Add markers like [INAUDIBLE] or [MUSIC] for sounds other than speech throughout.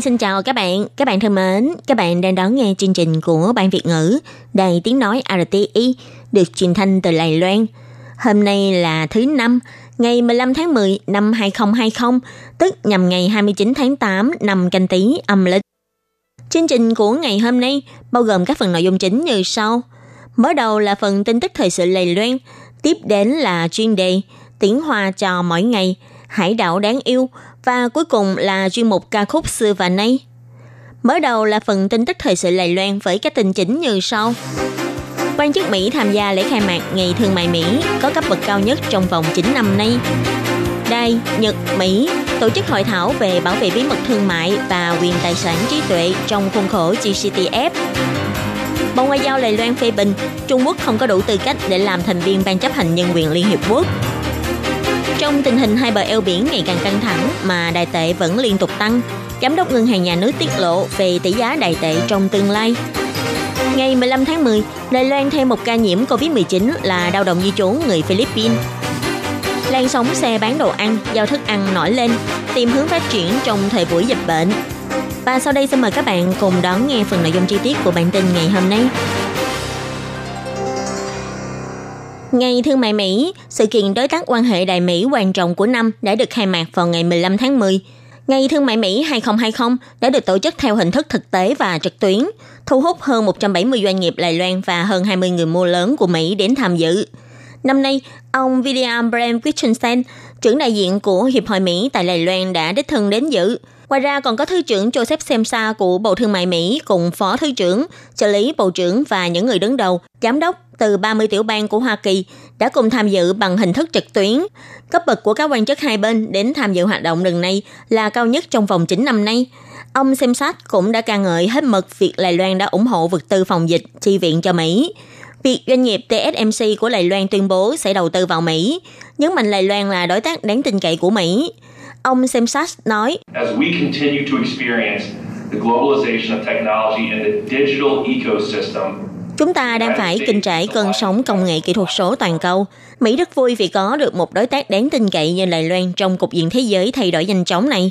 Xin chào các bạn. Các bạn thân mến, các bạn đang đón nghe chương trình của Ban Việt ngữ Đài Tiếng Nói RTI được truyền thanh từ Đài Loan. Hôm nay là thứ năm, ngày 15 tháng 10 năm 2020, tức nhằm ngày 29 tháng 8 năm canh tí âm lịch. Chương trình của ngày hôm nay bao gồm các phần nội dung chính như sau. Mở đầu là phần tin tức thời sự Lầy Loan, tiếp đến là chuyên đề tiếng hoa cho mỗi ngày, hải đảo đáng yêu và cuối cùng là chuyên mục ca khúc xưa và nay. Mở đầu là phần tin tức thời sự Lầy Loan với các tin chính như sau. Quan chức Mỹ tham gia lễ khai mạc Ngày Thương mại Mỹ có cấp bậc cao nhất trong vòng 9 năm nay. Đài, Nhật, Mỹ tổ chức hội thảo về bảo vệ bí mật thương mại và quyền tài sản trí tuệ trong khuôn khổ GCTF. Bộ Ngoại giao Lài Loan phê bình Trung Quốc không có đủ tư cách để làm thành viên ban chấp hành nhân quyền Liên Hiệp Quốc. Trong tình hình hai bờ eo biển ngày càng căng thẳng mà đài tệ vẫn liên tục tăng, Giám đốc Ngân hàng Nhà nước tiết lộ về tỷ giá đài tệ trong tương lai. Ngày 15 tháng 10, Đài Loan thêm một ca nhiễm COVID-19 là lao động di trú người Philippines. lan sóng xe bán đồ ăn, giao thức ăn nổi lên, tìm hướng phát triển trong thời buổi dịch bệnh. Và sau đây xin mời các bạn cùng đón nghe phần nội dung chi tiết của bản tin ngày hôm nay. Ngày Thương mại Mỹ, sự kiện đối tác quan hệ đại Mỹ quan trọng của năm đã được khai mạc vào ngày 15 tháng 10. Ngày Thương mại Mỹ 2020 đã được tổ chức theo hình thức thực tế và trực tuyến, thu hút hơn 170 doanh nghiệp Đài Loan và hơn 20 người mua lớn của Mỹ đến tham dự. Năm nay, ông William Brand Christensen, trưởng đại diện của Hiệp hội Mỹ tại Đài Loan đã đích thân đến dự. Ngoài ra còn có Thứ trưởng Joseph Semsa của Bộ Thương mại Mỹ cùng Phó Thứ trưởng, trợ lý Bộ trưởng và những người đứng đầu, giám đốc từ 30 tiểu bang của Hoa Kỳ đã cùng tham dự bằng hình thức trực tuyến. Cấp bậc của các quan chức hai bên đến tham dự hoạt động lần này là cao nhất trong vòng 9 năm nay. Ông Semsat cũng đã ca ngợi hết mực việc Đài Loan đã ủng hộ vật tư phòng dịch chi viện cho Mỹ. Việc doanh nghiệp TSMC của Đài Loan tuyên bố sẽ đầu tư vào Mỹ, nhấn mạnh Đài Loan là đối tác đáng tin cậy của Mỹ. Ông Semsat nói, As we continue to experience the globalization of technology and the digital ecosystem, Chúng ta đang phải kinh trải cơn sóng công nghệ kỹ thuật số toàn cầu. Mỹ rất vui vì có được một đối tác đáng tin cậy như Đài Loan trong cục diện thế giới thay đổi nhanh chóng này.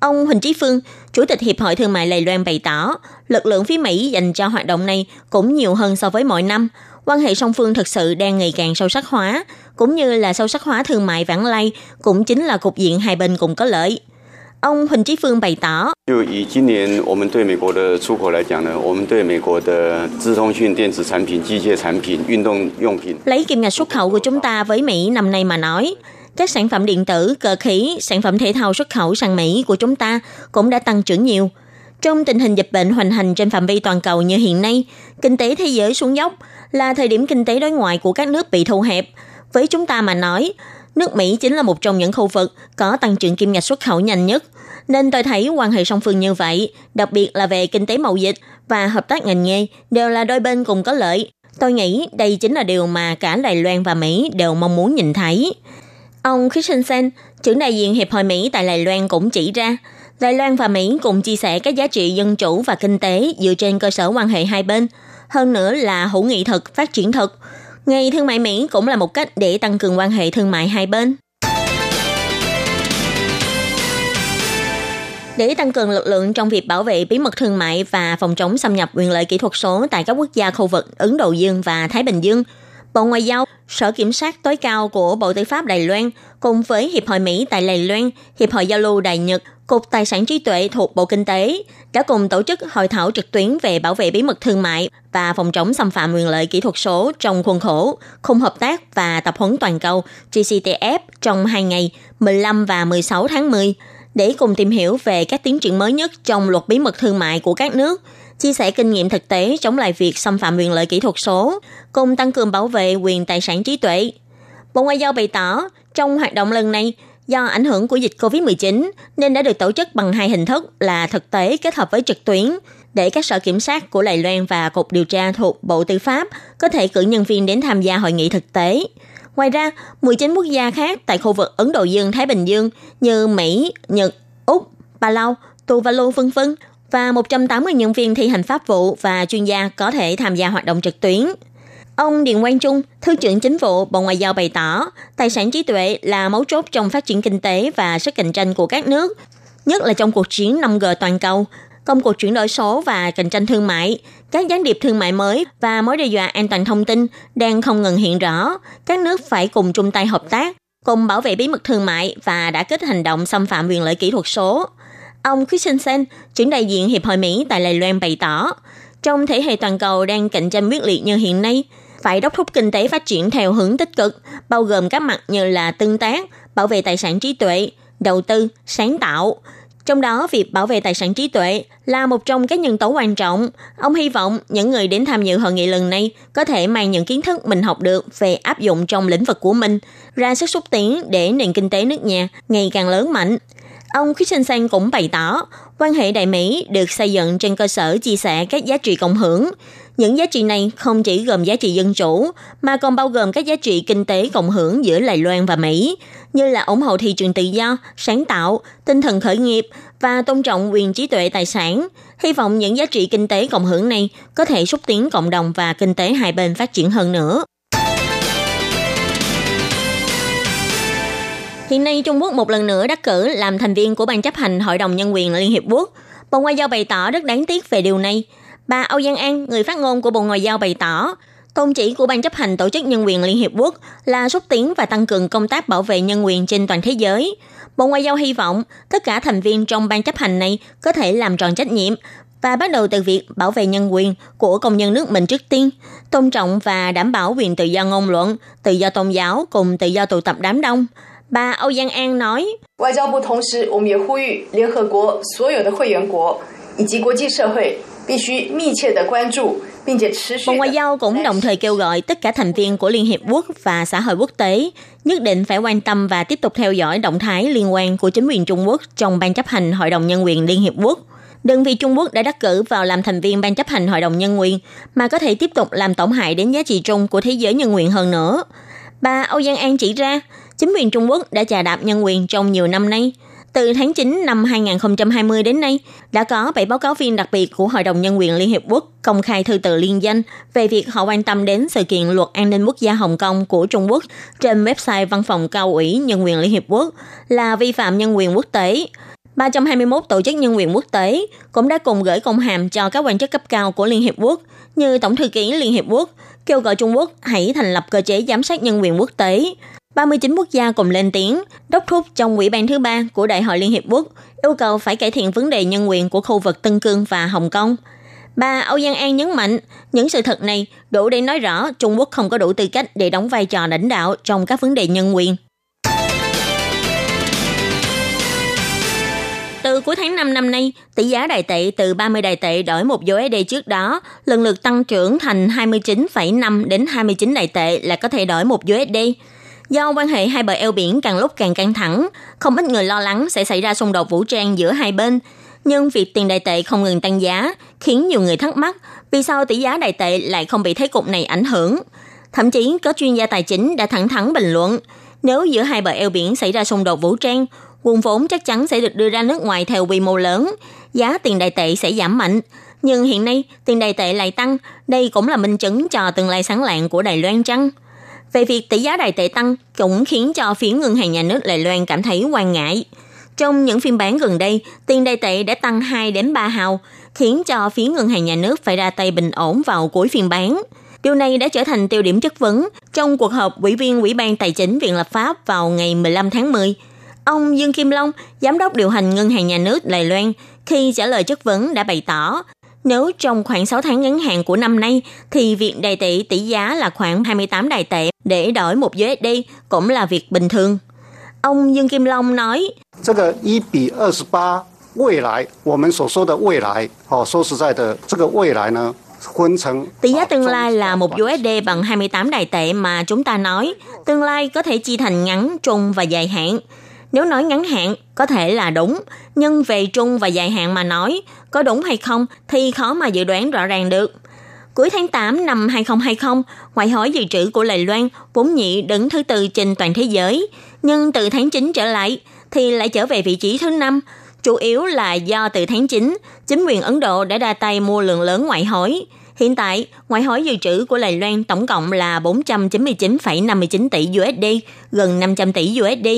Ông Huỳnh Trí Phương, Chủ tịch Hiệp hội Thương mại Đài Loan bày tỏ, lực lượng phía Mỹ dành cho hoạt động này cũng nhiều hơn so với mọi năm quan hệ song phương thực sự đang ngày càng sâu sắc hóa, cũng như là sâu sắc hóa thương mại vãng lai, cũng chính là cục diện hai bên cùng có lợi. Ông Huỳnh Chí Phương bày tỏ. Lấy kim ngạch xuất khẩu của chúng ta với Mỹ năm nay mà nói, các sản phẩm điện tử, cơ khí, sản phẩm thể thao xuất khẩu sang Mỹ của chúng ta cũng đã tăng trưởng nhiều – trong tình hình dịch bệnh hoành hành trên phạm vi toàn cầu như hiện nay, kinh tế thế giới xuống dốc là thời điểm kinh tế đối ngoại của các nước bị thu hẹp. Với chúng ta mà nói, nước Mỹ chính là một trong những khu vực có tăng trưởng kim ngạch xuất khẩu nhanh nhất. Nên tôi thấy quan hệ song phương như vậy, đặc biệt là về kinh tế mậu dịch và hợp tác ngành nghề, đều là đôi bên cùng có lợi. Tôi nghĩ đây chính là điều mà cả Đài Loan và Mỹ đều mong muốn nhìn thấy. Ông Christensen, trưởng đại diện Hiệp hội Mỹ tại Đài Loan cũng chỉ ra, Đài Loan và Mỹ cùng chia sẻ các giá trị dân chủ và kinh tế dựa trên cơ sở quan hệ hai bên. Hơn nữa là hữu nghị thực, phát triển thực. Ngày thương mại Mỹ cũng là một cách để tăng cường quan hệ thương mại hai bên. Để tăng cường lực lượng trong việc bảo vệ bí mật thương mại và phòng chống xâm nhập quyền lợi kỹ thuật số tại các quốc gia khu vực Ấn Độ Dương và Thái Bình Dương, Bộ Ngoại giao, Sở Kiểm sát tối cao của Bộ Tư pháp Đài Loan cùng với Hiệp hội Mỹ tại Đài Loan, Hiệp hội Giao lưu Đài Nhật, Cục Tài sản trí tuệ thuộc Bộ Kinh tế đã cùng tổ chức hội thảo trực tuyến về bảo vệ bí mật thương mại và phòng chống xâm phạm quyền lợi kỹ thuật số trong khuôn khổ khung hợp tác và tập huấn toàn cầu GCTF trong hai ngày 15 và 16 tháng 10 để cùng tìm hiểu về các tiến triển mới nhất trong luật bí mật thương mại của các nước, chia sẻ kinh nghiệm thực tế chống lại việc xâm phạm quyền lợi kỹ thuật số, cùng tăng cường bảo vệ quyền tài sản trí tuệ. Bộ Ngoại giao bày tỏ, trong hoạt động lần này, do ảnh hưởng của dịch COVID-19 nên đã được tổ chức bằng hai hình thức là thực tế kết hợp với trực tuyến để các sở kiểm sát của Đài Loan và Cục Điều tra thuộc Bộ Tư pháp có thể cử nhân viên đến tham gia hội nghị thực tế. Ngoài ra, 19 quốc gia khác tại khu vực Ấn Độ Dương-Thái Bình Dương như Mỹ, Nhật, Úc, Palau, Tuvalu vân vân và 180 nhân viên thi hành pháp vụ và chuyên gia có thể tham gia hoạt động trực tuyến. Ông Điền Quang Trung, Thứ trưởng Chính phủ Bộ Ngoại giao bày tỏ, tài sản trí tuệ là mấu chốt trong phát triển kinh tế và sức cạnh tranh của các nước, nhất là trong cuộc chiến 5G toàn cầu, công cuộc chuyển đổi số và cạnh tranh thương mại, các gián điệp thương mại mới và mối đe dọa an toàn thông tin đang không ngừng hiện rõ. Các nước phải cùng chung tay hợp tác, cùng bảo vệ bí mật thương mại và đã kết hành động xâm phạm quyền lợi kỹ thuật số. Ông Christensen, trưởng đại diện Hiệp hội Mỹ tại Đài Loan bày tỏ, trong thể hệ toàn cầu đang cạnh tranh quyết liệt như hiện nay, phải đốc thúc kinh tế phát triển theo hướng tích cực, bao gồm các mặt như là tương tác, bảo vệ tài sản trí tuệ, đầu tư, sáng tạo. Trong đó, việc bảo vệ tài sản trí tuệ là một trong các nhân tố quan trọng. Ông hy vọng những người đến tham dự hội nghị lần này có thể mang những kiến thức mình học được về áp dụng trong lĩnh vực của mình, ra sức xúc tiến để nền kinh tế nước nhà ngày càng lớn mạnh. Ông Christensen cũng bày tỏ, quan hệ Đại Mỹ được xây dựng trên cơ sở chia sẻ các giá trị cộng hưởng. Những giá trị này không chỉ gồm giá trị dân chủ, mà còn bao gồm các giá trị kinh tế cộng hưởng giữa Đài Loan và Mỹ, như là ủng hộ thị trường tự do, sáng tạo, tinh thần khởi nghiệp và tôn trọng quyền trí tuệ tài sản. Hy vọng những giá trị kinh tế cộng hưởng này có thể xúc tiến cộng đồng và kinh tế hai bên phát triển hơn nữa. Hiện nay Trung Quốc một lần nữa đắc cử làm thành viên của Ban chấp hành Hội đồng Nhân quyền Liên Hiệp Quốc. Bộ Ngoại giao bày tỏ rất đáng tiếc về điều này. Bà Âu Giang An, người phát ngôn của Bộ Ngoại giao bày tỏ, tôn chỉ của Ban chấp hành Tổ chức Nhân quyền Liên Hiệp Quốc là xúc tiến và tăng cường công tác bảo vệ nhân quyền trên toàn thế giới. Bộ Ngoại giao hy vọng tất cả thành viên trong ban chấp hành này có thể làm tròn trách nhiệm và bắt đầu từ việc bảo vệ nhân quyền của công nhân nước mình trước tiên, tôn trọng và đảm bảo quyền tự do ngôn luận, tự do tôn giáo cùng tự do tụ tập đám đông. Bà Âu Giang An nói, bộ Bộ Ngoại giao cũng đồng thời kêu gọi tất cả thành viên của Liên Hiệp Quốc và xã hội quốc tế nhất định phải quan tâm và tiếp tục theo dõi động thái liên quan của chính quyền Trung Quốc trong Ban chấp hành Hội đồng Nhân quyền Liên Hiệp Quốc. Đơn vị Trung Quốc đã đắc cử vào làm thành viên Ban chấp hành Hội đồng Nhân quyền mà có thể tiếp tục làm tổn hại đến giá trị chung của thế giới nhân quyền hơn nữa. Bà Âu Giang An chỉ ra, chính quyền Trung Quốc đã chà đạp nhân quyền trong nhiều năm nay. Từ tháng 9 năm 2020 đến nay, đã có 7 báo cáo viên đặc biệt của Hội đồng Nhân quyền Liên Hiệp Quốc công khai thư từ liên danh về việc họ quan tâm đến sự kiện luật an ninh quốc gia Hồng Kông của Trung Quốc trên website Văn phòng Cao ủy Nhân quyền Liên Hiệp Quốc là vi phạm nhân quyền quốc tế. 321 tổ chức nhân quyền quốc tế cũng đã cùng gửi công hàm cho các quan chức cấp cao của Liên Hiệp Quốc như Tổng thư ký Liên Hiệp Quốc, kêu gọi Trung Quốc hãy thành lập cơ chế giám sát nhân quyền quốc tế. 39 quốc gia cùng lên tiếng, đốc thúc trong Ủy ban thứ ba của Đại hội Liên Hiệp Quốc yêu cầu phải cải thiện vấn đề nhân quyền của khu vực Tân Cương và Hồng Kông. Bà Âu Giang An nhấn mạnh, những sự thật này đủ để nói rõ Trung Quốc không có đủ tư cách để đóng vai trò lãnh đạo trong các vấn đề nhân quyền. Từ cuối tháng 5 năm nay, tỷ giá đài tệ từ 30 đài tệ đổi một USD trước đó lần lượt tăng trưởng thành 29,5 đến 29 đài tệ là có thể đổi một USD. Do quan hệ hai bờ eo biển càng lúc càng căng thẳng, không ít người lo lắng sẽ xảy ra xung đột vũ trang giữa hai bên. Nhưng việc tiền đại tệ không ngừng tăng giá khiến nhiều người thắc mắc vì sao tỷ giá đại tệ lại không bị thế cục này ảnh hưởng. Thậm chí có chuyên gia tài chính đã thẳng thắn bình luận, nếu giữa hai bờ eo biển xảy ra xung đột vũ trang, nguồn vốn chắc chắn sẽ được đưa ra nước ngoài theo quy mô lớn, giá tiền đại tệ sẽ giảm mạnh. Nhưng hiện nay, tiền đại tệ lại tăng, đây cũng là minh chứng cho tương lai sáng lạng của Đài Loan chăng? Về việc tỷ giá đài tệ tăng cũng khiến cho phía ngân hàng nhà nước Đài Loan cảm thấy quan ngại. Trong những phiên bán gần đây, tiền đài tệ đã tăng 2 đến 3 hào, khiến cho phía ngân hàng nhà nước phải ra tay bình ổn vào cuối phiên bán. Điều này đã trở thành tiêu điểm chất vấn trong cuộc họp ủy viên Ủy ban Tài chính Viện Lập pháp vào ngày 15 tháng 10. Ông Dương Kim Long, giám đốc điều hành ngân hàng nhà nước Đài Loan, khi trả lời chất vấn đã bày tỏ nếu trong khoảng 6 tháng ngắn hạn của năm nay thì việc đài tệ tỷ giá là khoảng 28 đài tệ để đổi một USD cũng là việc bình thường. Ông Dương Kim Long nói, 这个一比二十八，未来我们所说的未来，哦，说实在的，这个未来呢，分成 tỷ giá tương lai là một USD bằng 28 đài tệ mà chúng ta nói. Tương lai có thể chia thành ngắn, trung và dài hạn. Nếu nói ngắn hạn, có thể là đúng, nhưng về trung và dài hạn mà nói, có đúng hay không thì khó mà dự đoán rõ ràng được. Cuối tháng 8 năm 2020, ngoại hối dự trữ của Đài Loan vốn nhị đứng thứ tư trên toàn thế giới, nhưng từ tháng 9 trở lại thì lại trở về vị trí thứ năm, chủ yếu là do từ tháng 9, chính quyền Ấn Độ đã ra tay mua lượng lớn ngoại hối. Hiện tại, ngoại hối dự trữ của Đài Loan tổng cộng là 499,59 tỷ USD, gần 500 tỷ USD.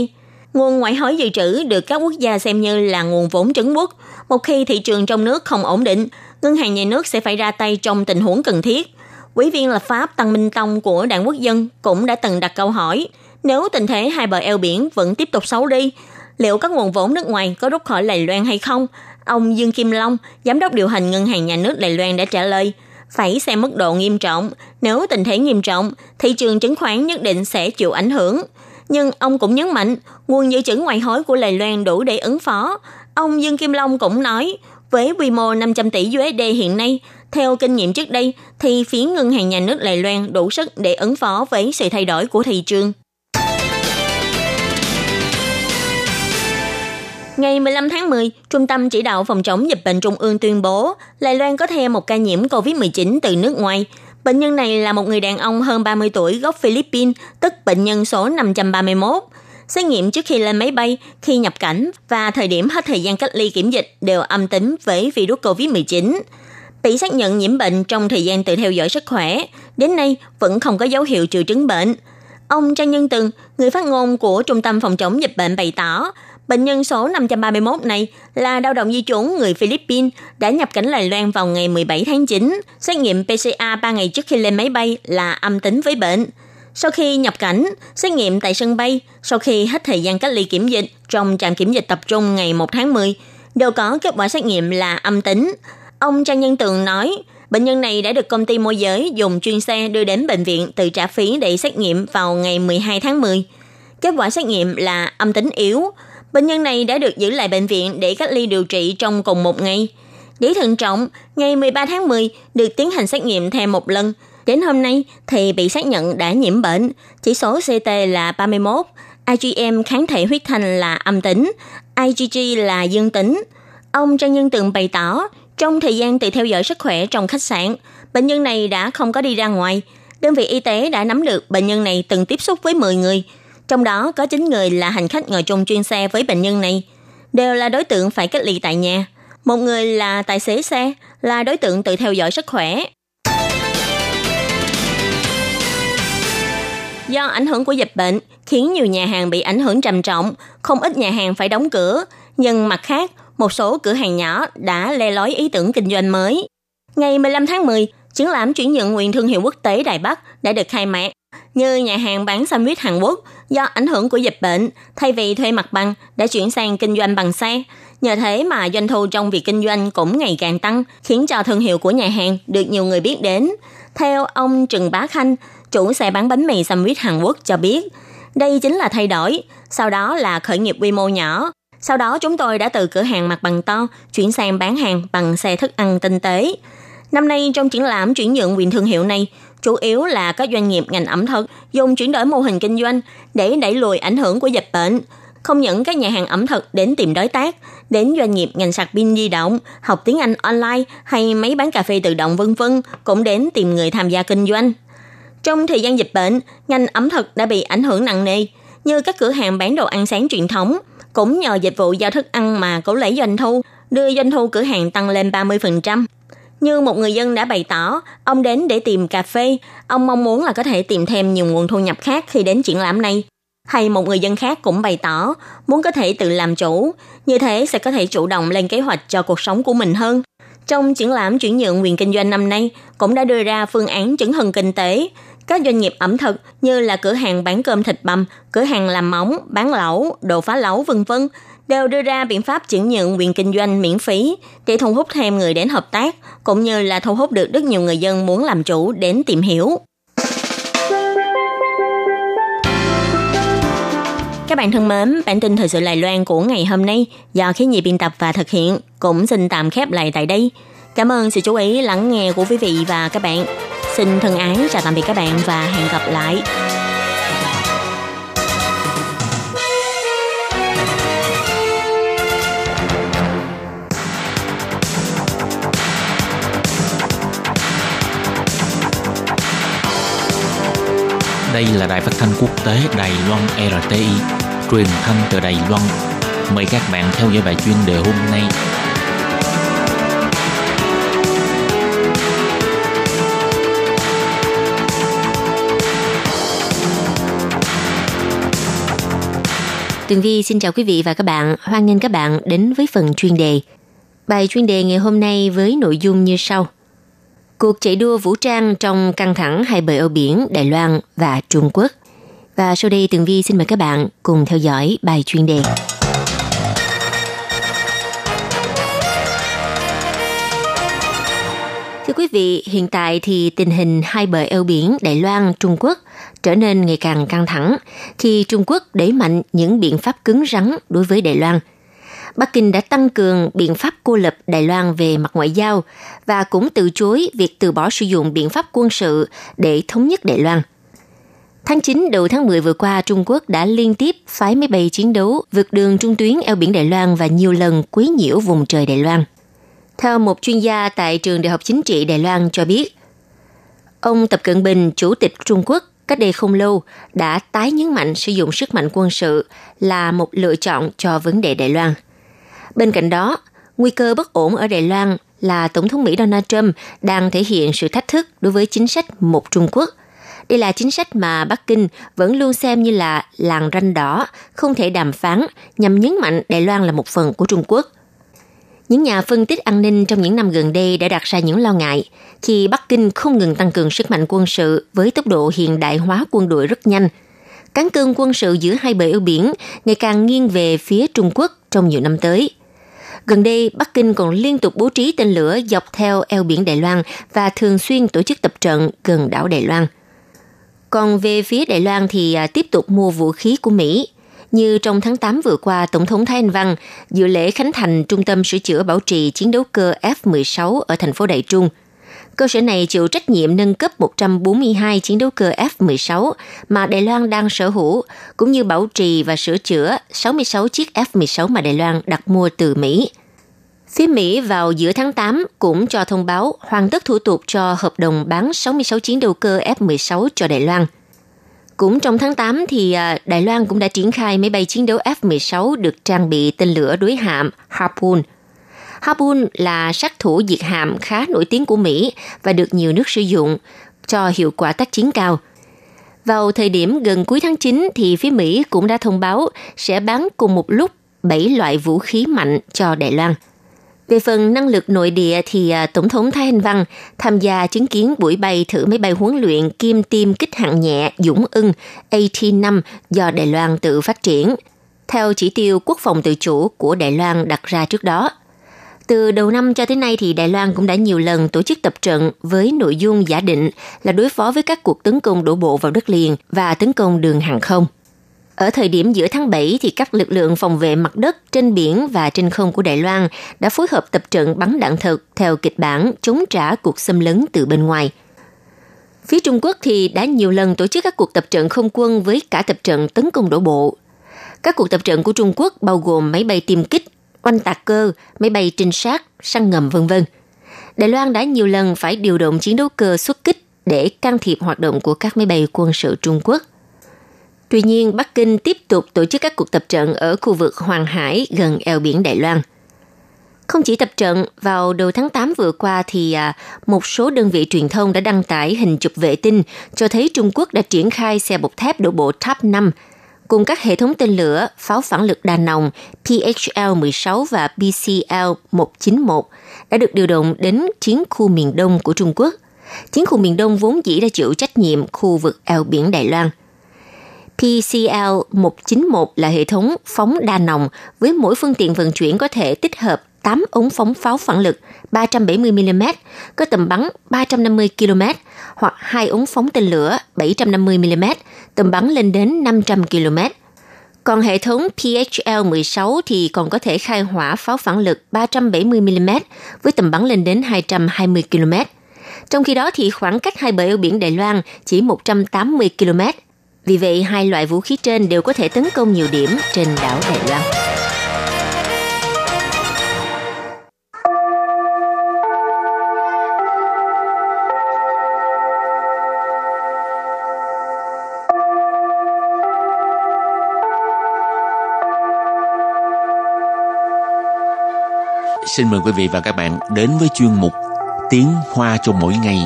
Nguồn ngoại hối dự trữ được các quốc gia xem như là nguồn vốn trấn quốc. Một khi thị trường trong nước không ổn định, ngân hàng nhà nước sẽ phải ra tay trong tình huống cần thiết. Quý viên lập pháp Tăng Minh Tông của Đảng Quốc dân cũng đã từng đặt câu hỏi, nếu tình thế hai bờ eo biển vẫn tiếp tục xấu đi, liệu các nguồn vốn nước ngoài có rút khỏi Đài Loan hay không? Ông Dương Kim Long, giám đốc điều hành ngân hàng nhà nước Đài Loan đã trả lời, phải xem mức độ nghiêm trọng. Nếu tình thế nghiêm trọng, thị trường chứng khoán nhất định sẽ chịu ảnh hưởng. Nhưng ông cũng nhấn mạnh, nguồn dự trữ ngoại hối của Đài Loan đủ để ứng phó. Ông Dương Kim Long cũng nói, với quy mô 500 tỷ USD hiện nay, theo kinh nghiệm trước đây, thì phía ngân hàng nhà nước Đài Loan đủ sức để ứng phó với sự thay đổi của thị trường. Ngày 15 tháng 10, Trung tâm Chỉ đạo Phòng chống dịch bệnh Trung ương tuyên bố Đài Loan có thêm một ca nhiễm COVID-19 từ nước ngoài. Bệnh nhân này là một người đàn ông hơn 30 tuổi gốc Philippines, tức bệnh nhân số 531. Xét nghiệm trước khi lên máy bay, khi nhập cảnh và thời điểm hết thời gian cách ly kiểm dịch đều âm tính với virus COVID-19. Bị xác nhận nhiễm bệnh trong thời gian tự theo dõi sức khỏe, đến nay vẫn không có dấu hiệu triệu chứng bệnh. Ông Trang Nhân Tường, người phát ngôn của Trung tâm Phòng chống dịch bệnh bày tỏ, Bệnh nhân số 531 này là lao động di trú người Philippines đã nhập cảnh Đài Loan vào ngày 17 tháng 9. Xét nghiệm PCR 3 ngày trước khi lên máy bay là âm tính với bệnh. Sau khi nhập cảnh, xét nghiệm tại sân bay, sau khi hết thời gian cách ly kiểm dịch trong trạm kiểm dịch tập trung ngày 1 tháng 10, đều có kết quả xét nghiệm là âm tính. Ông Trang Nhân Tường nói, bệnh nhân này đã được công ty môi giới dùng chuyên xe đưa đến bệnh viện tự trả phí để xét nghiệm vào ngày 12 tháng 10. Kết quả xét nghiệm là âm tính yếu, Bệnh nhân này đã được giữ lại bệnh viện để cách ly điều trị trong cùng một ngày. Để thận trọng, ngày 13 tháng 10 được tiến hành xét nghiệm thêm một lần. Đến hôm nay thì bị xác nhận đã nhiễm bệnh. Chỉ số CT là 31, IgM kháng thể huyết thanh là âm tính, IgG là dương tính. Ông Trang Nhân Tường bày tỏ, trong thời gian tự theo dõi sức khỏe trong khách sạn, bệnh nhân này đã không có đi ra ngoài. Đơn vị y tế đã nắm được bệnh nhân này từng tiếp xúc với 10 người, trong đó có 9 người là hành khách ngồi chung chuyên xe với bệnh nhân này, đều là đối tượng phải cách ly tại nhà. Một người là tài xế xe, là đối tượng tự theo dõi sức khỏe. Do ảnh hưởng của dịch bệnh khiến nhiều nhà hàng bị ảnh hưởng trầm trọng, không ít nhà hàng phải đóng cửa, nhưng mặt khác, một số cửa hàng nhỏ đã le lói ý tưởng kinh doanh mới. Ngày 15 tháng 10, triển lãm chuyển nhượng quyền thương hiệu quốc tế Đài Bắc đã được khai mạc như nhà hàng bán sandwich Hàn Quốc do ảnh hưởng của dịch bệnh, thay vì thuê mặt bằng đã chuyển sang kinh doanh bằng xe. Nhờ thế mà doanh thu trong việc kinh doanh cũng ngày càng tăng, khiến cho thương hiệu của nhà hàng được nhiều người biết đến. Theo ông Trần Bá Khanh, chủ xe bán bánh mì sandwich Hàn Quốc cho biết, đây chính là thay đổi, sau đó là khởi nghiệp quy mô nhỏ. Sau đó chúng tôi đã từ cửa hàng mặt bằng to chuyển sang bán hàng bằng xe thức ăn tinh tế. Năm nay trong triển lãm chuyển nhượng quyền thương hiệu này, chủ yếu là các doanh nghiệp ngành ẩm thực dùng chuyển đổi mô hình kinh doanh để đẩy lùi ảnh hưởng của dịch bệnh. Không những các nhà hàng ẩm thực đến tìm đối tác, đến doanh nghiệp ngành sạc pin di động, học tiếng Anh online hay máy bán cà phê tự động vân vân cũng đến tìm người tham gia kinh doanh. Trong thời gian dịch bệnh, ngành ẩm thực đã bị ảnh hưởng nặng nề, như các cửa hàng bán đồ ăn sáng truyền thống, cũng nhờ dịch vụ giao thức ăn mà cố lấy doanh thu, đưa doanh thu cửa hàng tăng lên 30%. Như một người dân đã bày tỏ, ông đến để tìm cà phê, ông mong muốn là có thể tìm thêm nhiều nguồn thu nhập khác khi đến triển lãm này. Hay một người dân khác cũng bày tỏ muốn có thể tự làm chủ, như thế sẽ có thể chủ động lên kế hoạch cho cuộc sống của mình hơn. Trong triển lãm chuyển nhượng quyền kinh doanh năm nay cũng đã đưa ra phương án chứng hưng kinh tế. Các doanh nghiệp ẩm thực như là cửa hàng bán cơm thịt bằm, cửa hàng làm móng, bán lẩu, đồ phá lẩu vân vân đều đưa ra biện pháp chuyển nhượng quyền kinh doanh miễn phí để thu hút thêm người đến hợp tác, cũng như là thu hút được rất nhiều người dân muốn làm chủ đến tìm hiểu. Các bạn thân mến, bản tin thời sự Lài Loan của ngày hôm nay do khí nhị biên tập và thực hiện cũng xin tạm khép lại tại đây. Cảm ơn sự chú ý lắng nghe của quý vị và các bạn. Xin thân ái chào tạm biệt các bạn và hẹn gặp lại. Đây là đài phát thanh quốc tế Đài Loan RTI, truyền thanh từ Đài Loan. Mời các bạn theo dõi bài chuyên đề hôm nay. Tường Vi xin chào quý vị và các bạn. Hoan nghênh các bạn đến với phần chuyên đề. Bài chuyên đề ngày hôm nay với nội dung như sau. Cuộc chạy đua vũ trang trong căng thẳng hai bờ eo biển Đài Loan và Trung Quốc. Và sau đây Tường Vi xin mời các bạn cùng theo dõi bài chuyên đề. Thưa quý vị, hiện tại thì tình hình hai bờ eo biển Đài Loan, Trung Quốc trở nên ngày càng căng thẳng khi Trung Quốc đẩy mạnh những biện pháp cứng rắn đối với Đài Loan. Bắc Kinh đã tăng cường biện pháp cô lập Đài Loan về mặt ngoại giao và cũng từ chối việc từ bỏ sử dụng biện pháp quân sự để thống nhất Đài Loan. Tháng 9 đầu tháng 10 vừa qua, Trung Quốc đã liên tiếp phái máy bay chiến đấu vượt đường trung tuyến eo biển Đài Loan và nhiều lần quấy nhiễu vùng trời Đài Loan. Theo một chuyên gia tại trường Đại học Chính trị Đài Loan cho biết, ông Tập Cận Bình, Chủ tịch Trung Quốc, cách đây không lâu đã tái nhấn mạnh sử dụng sức mạnh quân sự là một lựa chọn cho vấn đề Đài Loan. Bên cạnh đó, nguy cơ bất ổn ở Đài Loan là Tổng thống Mỹ Donald Trump đang thể hiện sự thách thức đối với chính sách một Trung Quốc. Đây là chính sách mà Bắc Kinh vẫn luôn xem như là làng ranh đỏ, không thể đàm phán nhằm nhấn mạnh Đài Loan là một phần của Trung Quốc. Những nhà phân tích an ninh trong những năm gần đây đã đặt ra những lo ngại khi Bắc Kinh không ngừng tăng cường sức mạnh quân sự với tốc độ hiện đại hóa quân đội rất nhanh. Cán cân quân sự giữa hai bờ eo biển ngày càng nghiêng về phía Trung Quốc trong nhiều năm tới. Gần đây, Bắc Kinh còn liên tục bố trí tên lửa dọc theo eo biển Đài Loan và thường xuyên tổ chức tập trận gần đảo Đài Loan. Còn về phía Đài Loan thì à, tiếp tục mua vũ khí của Mỹ. Như trong tháng 8 vừa qua, Tổng thống Thái Anh Văn dự lễ khánh thành Trung tâm sửa chữa bảo trì chiến đấu cơ F-16 ở thành phố Đại Trung. Cơ sở này chịu trách nhiệm nâng cấp 142 chiến đấu cơ F-16 mà Đài Loan đang sở hữu, cũng như bảo trì và sửa chữa 66 chiếc F-16 mà Đài Loan đặt mua từ Mỹ. Phía Mỹ vào giữa tháng 8 cũng cho thông báo hoàn tất thủ tục cho hợp đồng bán 66 chiến đấu cơ F-16 cho Đài Loan. Cũng trong tháng 8 thì à, Đài Loan cũng đã triển khai máy bay chiến đấu F-16 được trang bị tên lửa đối hạm Harpoon. Harpoon là sát thủ diệt hạm khá nổi tiếng của Mỹ và được nhiều nước sử dụng cho hiệu quả tác chiến cao. Vào thời điểm gần cuối tháng 9 thì phía Mỹ cũng đã thông báo sẽ bán cùng một lúc 7 loại vũ khí mạnh cho Đài Loan – về phần năng lực nội địa thì à, Tổng thống Thái Anh Văn tham gia chứng kiến buổi bay thử máy bay huấn luyện kim tiêm kích hạng nhẹ Dũng ưng AT-5 do Đài Loan tự phát triển, theo chỉ tiêu quốc phòng tự chủ của Đài Loan đặt ra trước đó. Từ đầu năm cho tới nay thì Đài Loan cũng đã nhiều lần tổ chức tập trận với nội dung giả định là đối phó với các cuộc tấn công đổ bộ vào đất liền và tấn công đường hàng không. Ở thời điểm giữa tháng 7 thì các lực lượng phòng vệ mặt đất trên biển và trên không của Đài Loan đã phối hợp tập trận bắn đạn thật theo kịch bản chống trả cuộc xâm lấn từ bên ngoài. Phía Trung Quốc thì đã nhiều lần tổ chức các cuộc tập trận không quân với cả tập trận tấn công đổ bộ. Các cuộc tập trận của Trung Quốc bao gồm máy bay tiêm kích, oanh tạc cơ, máy bay trinh sát, săn ngầm vân vân. Đài Loan đã nhiều lần phải điều động chiến đấu cơ xuất kích để can thiệp hoạt động của các máy bay quân sự Trung Quốc – Tuy nhiên, Bắc Kinh tiếp tục tổ chức các cuộc tập trận ở khu vực Hoàng Hải gần eo biển Đài Loan. Không chỉ tập trận, vào đầu tháng 8 vừa qua thì à, một số đơn vị truyền thông đã đăng tải hình chụp vệ tinh cho thấy Trung Quốc đã triển khai xe bọc thép đổ bộ TAP 5 cùng các hệ thống tên lửa, pháo phản lực đa nòng PHL-16 và BCL-191 đã được điều động đến chiến khu miền đông của Trung Quốc. Chiến khu miền đông vốn dĩ đã chịu trách nhiệm khu vực eo biển Đài Loan – PCL-191 là hệ thống phóng đa nòng với mỗi phương tiện vận chuyển có thể tích hợp 8 ống phóng pháo phản lực 370mm có tầm bắn 350 km hoặc hai ống phóng tên lửa 750mm tầm bắn lên đến 500 km. Còn hệ thống PHL-16 thì còn có thể khai hỏa pháo phản lực 370mm với tầm bắn lên đến 220 km. Trong khi đó thì khoảng cách hai bờ eo biển Đài Loan chỉ 180 km vì vậy, hai loại vũ khí trên đều có thể tấn công nhiều điểm trên đảo Đài Loan. Xin mời quý vị và các bạn đến với chuyên mục Tiếng Hoa cho mỗi ngày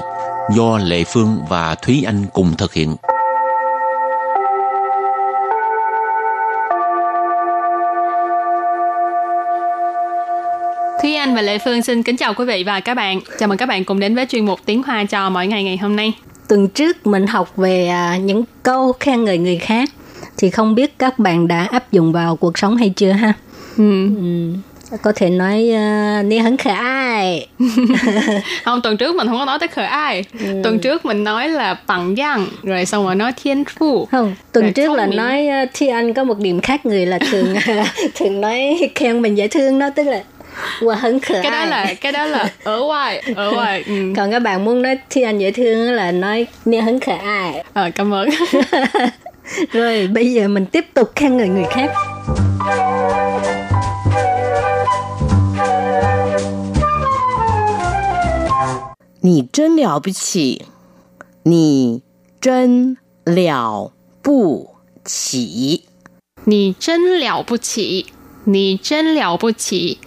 do Lệ Phương và Thúy Anh cùng thực hiện. Thúy Anh và Lệ Phương xin kính chào quý vị và các bạn. Chào mừng các bạn cùng đến với chuyên mục Tiếng Hoa cho mỗi ngày ngày hôm nay. Tuần trước mình học về à, những câu khen ngợi người khác thì không biết các bạn đã áp dụng vào cuộc sống hay chưa ha? Ừ. Ừ. Có thể nói uh, Ni hấn khờ ai [LAUGHS] không, tuần trước mình không có nói tới khờ ai. Ừ. Tuần trước mình nói là bằng giang, rồi xong rồi nói thiên phu. Không, tuần rồi trước là miệng. nói uh, Thi Anh có một điểm khác người là thường [LAUGHS] thường nói khen mình dễ thương đó tức là Wow, hấn khờ Cái đó là cái đó là [LAUGHS] ở ngoài, ở ngoài. Ừ. Còn các bạn muốn nói Thi Anh dễ thương là nói Ni hấn khờ ai Ờ, cảm ơn. Rồi bây giờ mình tiếp tục khen ngợi người khác 你真了不起，你真了不起。 Nì chân lẹo bù chỉ. Nì chân lẹo bù chỉ.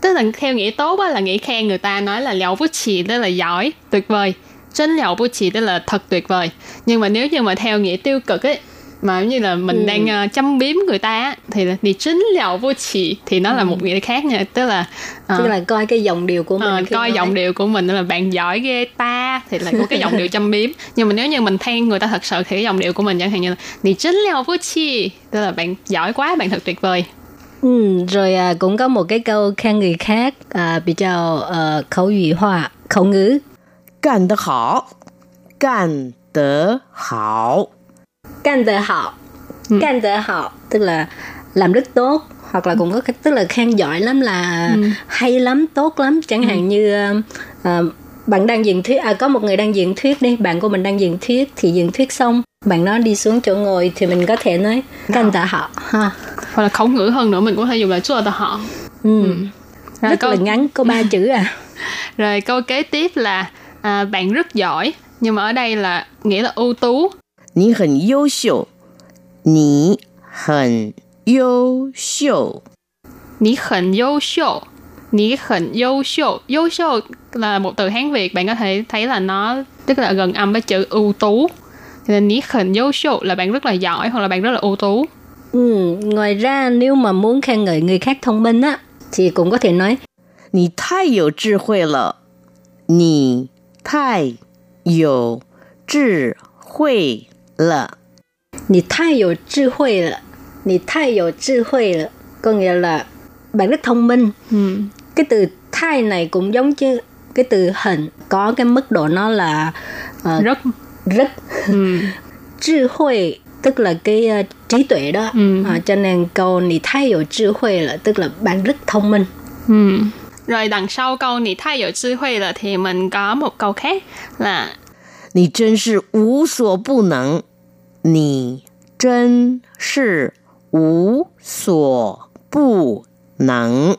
Tức là theo nghĩa tốt á, là nghĩa khen người ta nói là lẹo bù chỉ tức là giỏi, tuyệt vời. Chân lẹo bù chỉ tức là thật tuyệt vời. Nhưng mà nếu như mà theo nghĩa tiêu cực ấy, mà giống như là mình ừ. đang ờ, uh, châm biếm người ta thì là đi chính liệu vô chỉ thì nó ừ. là một nghĩa khác nha tức là uh, tức là coi cái giọng điệu ờ, của mình uh, coi nói. giọng điệu của mình là bạn giỏi ghê ta thì là có cái giọng điệu chăm biếm nhưng mà nếu như mình than người ta thật sự thì cái giọng điệu của mình chẳng hạn như là đi chính liệu vô chỉ tức là bạn giỏi quá bạn thật tuyệt vời Ừ, rồi à, cũng có một cái câu khen người khác à, bị chào à, khẩu ngữ hòa khẩu ngữ. Cảm được hảo, cảm được hảo can the hảo, Ừ. can the hảo tức là làm rất tốt hoặc là cũng có cái tức là khen giỏi lắm là Ừ. hay lắm, tốt lắm chẳng hạn như à, bạn đang diễn thuyết à có một người đang diễn thuyết đi, bạn của mình đang diễn thuyết thì diễn thuyết xong bạn nói đi xuống chỗ ngồi thì mình có thể nói can the hảo ha. hoặc là khẩu ngữ hơn nữa mình có thể dùng là chua tờ họ Ừ. rồi Rất câu, là ngắn có ba chữ à. [LAUGHS] rồi câu kế tiếp là à, bạn rất giỏi nhưng mà ở đây là nghĩa là ưu tú 你很优秀，你很优秀， Ní khẩn优秀Ní khẩn优秀优秀là một từ Hán Việt Bạn có thể thấy là nó Tức là gần âm với chữ ưu tú Thì là ní khẩn优秀là bạn rất là giỏi Hoặc là bạn rất là ưu tú Ừ, ngoài ra nếu mà muốn khen ngợi người khác thông minh á thì cũng có thể nói 你太有智慧了，你太有智慧 了。 Nì太有智慧了 Nì 太有智慧了 Có nghĩa là bạn rất thông minh ừ. Cái từ thai này cũng giống như cái từ hình Có cái mức độ nó là ờ, Rất rất ừ.[LAUGHS] 智慧tức là cái ờ, trí tuệ đó Ừ. à, Cho nên câu nì 太有智慧了 Tức là bạn rất thông minh Ừ. Rồi đằng sau câu Nì thay有智慧了 Thì mình có một câu khác Là 你真是无所不能，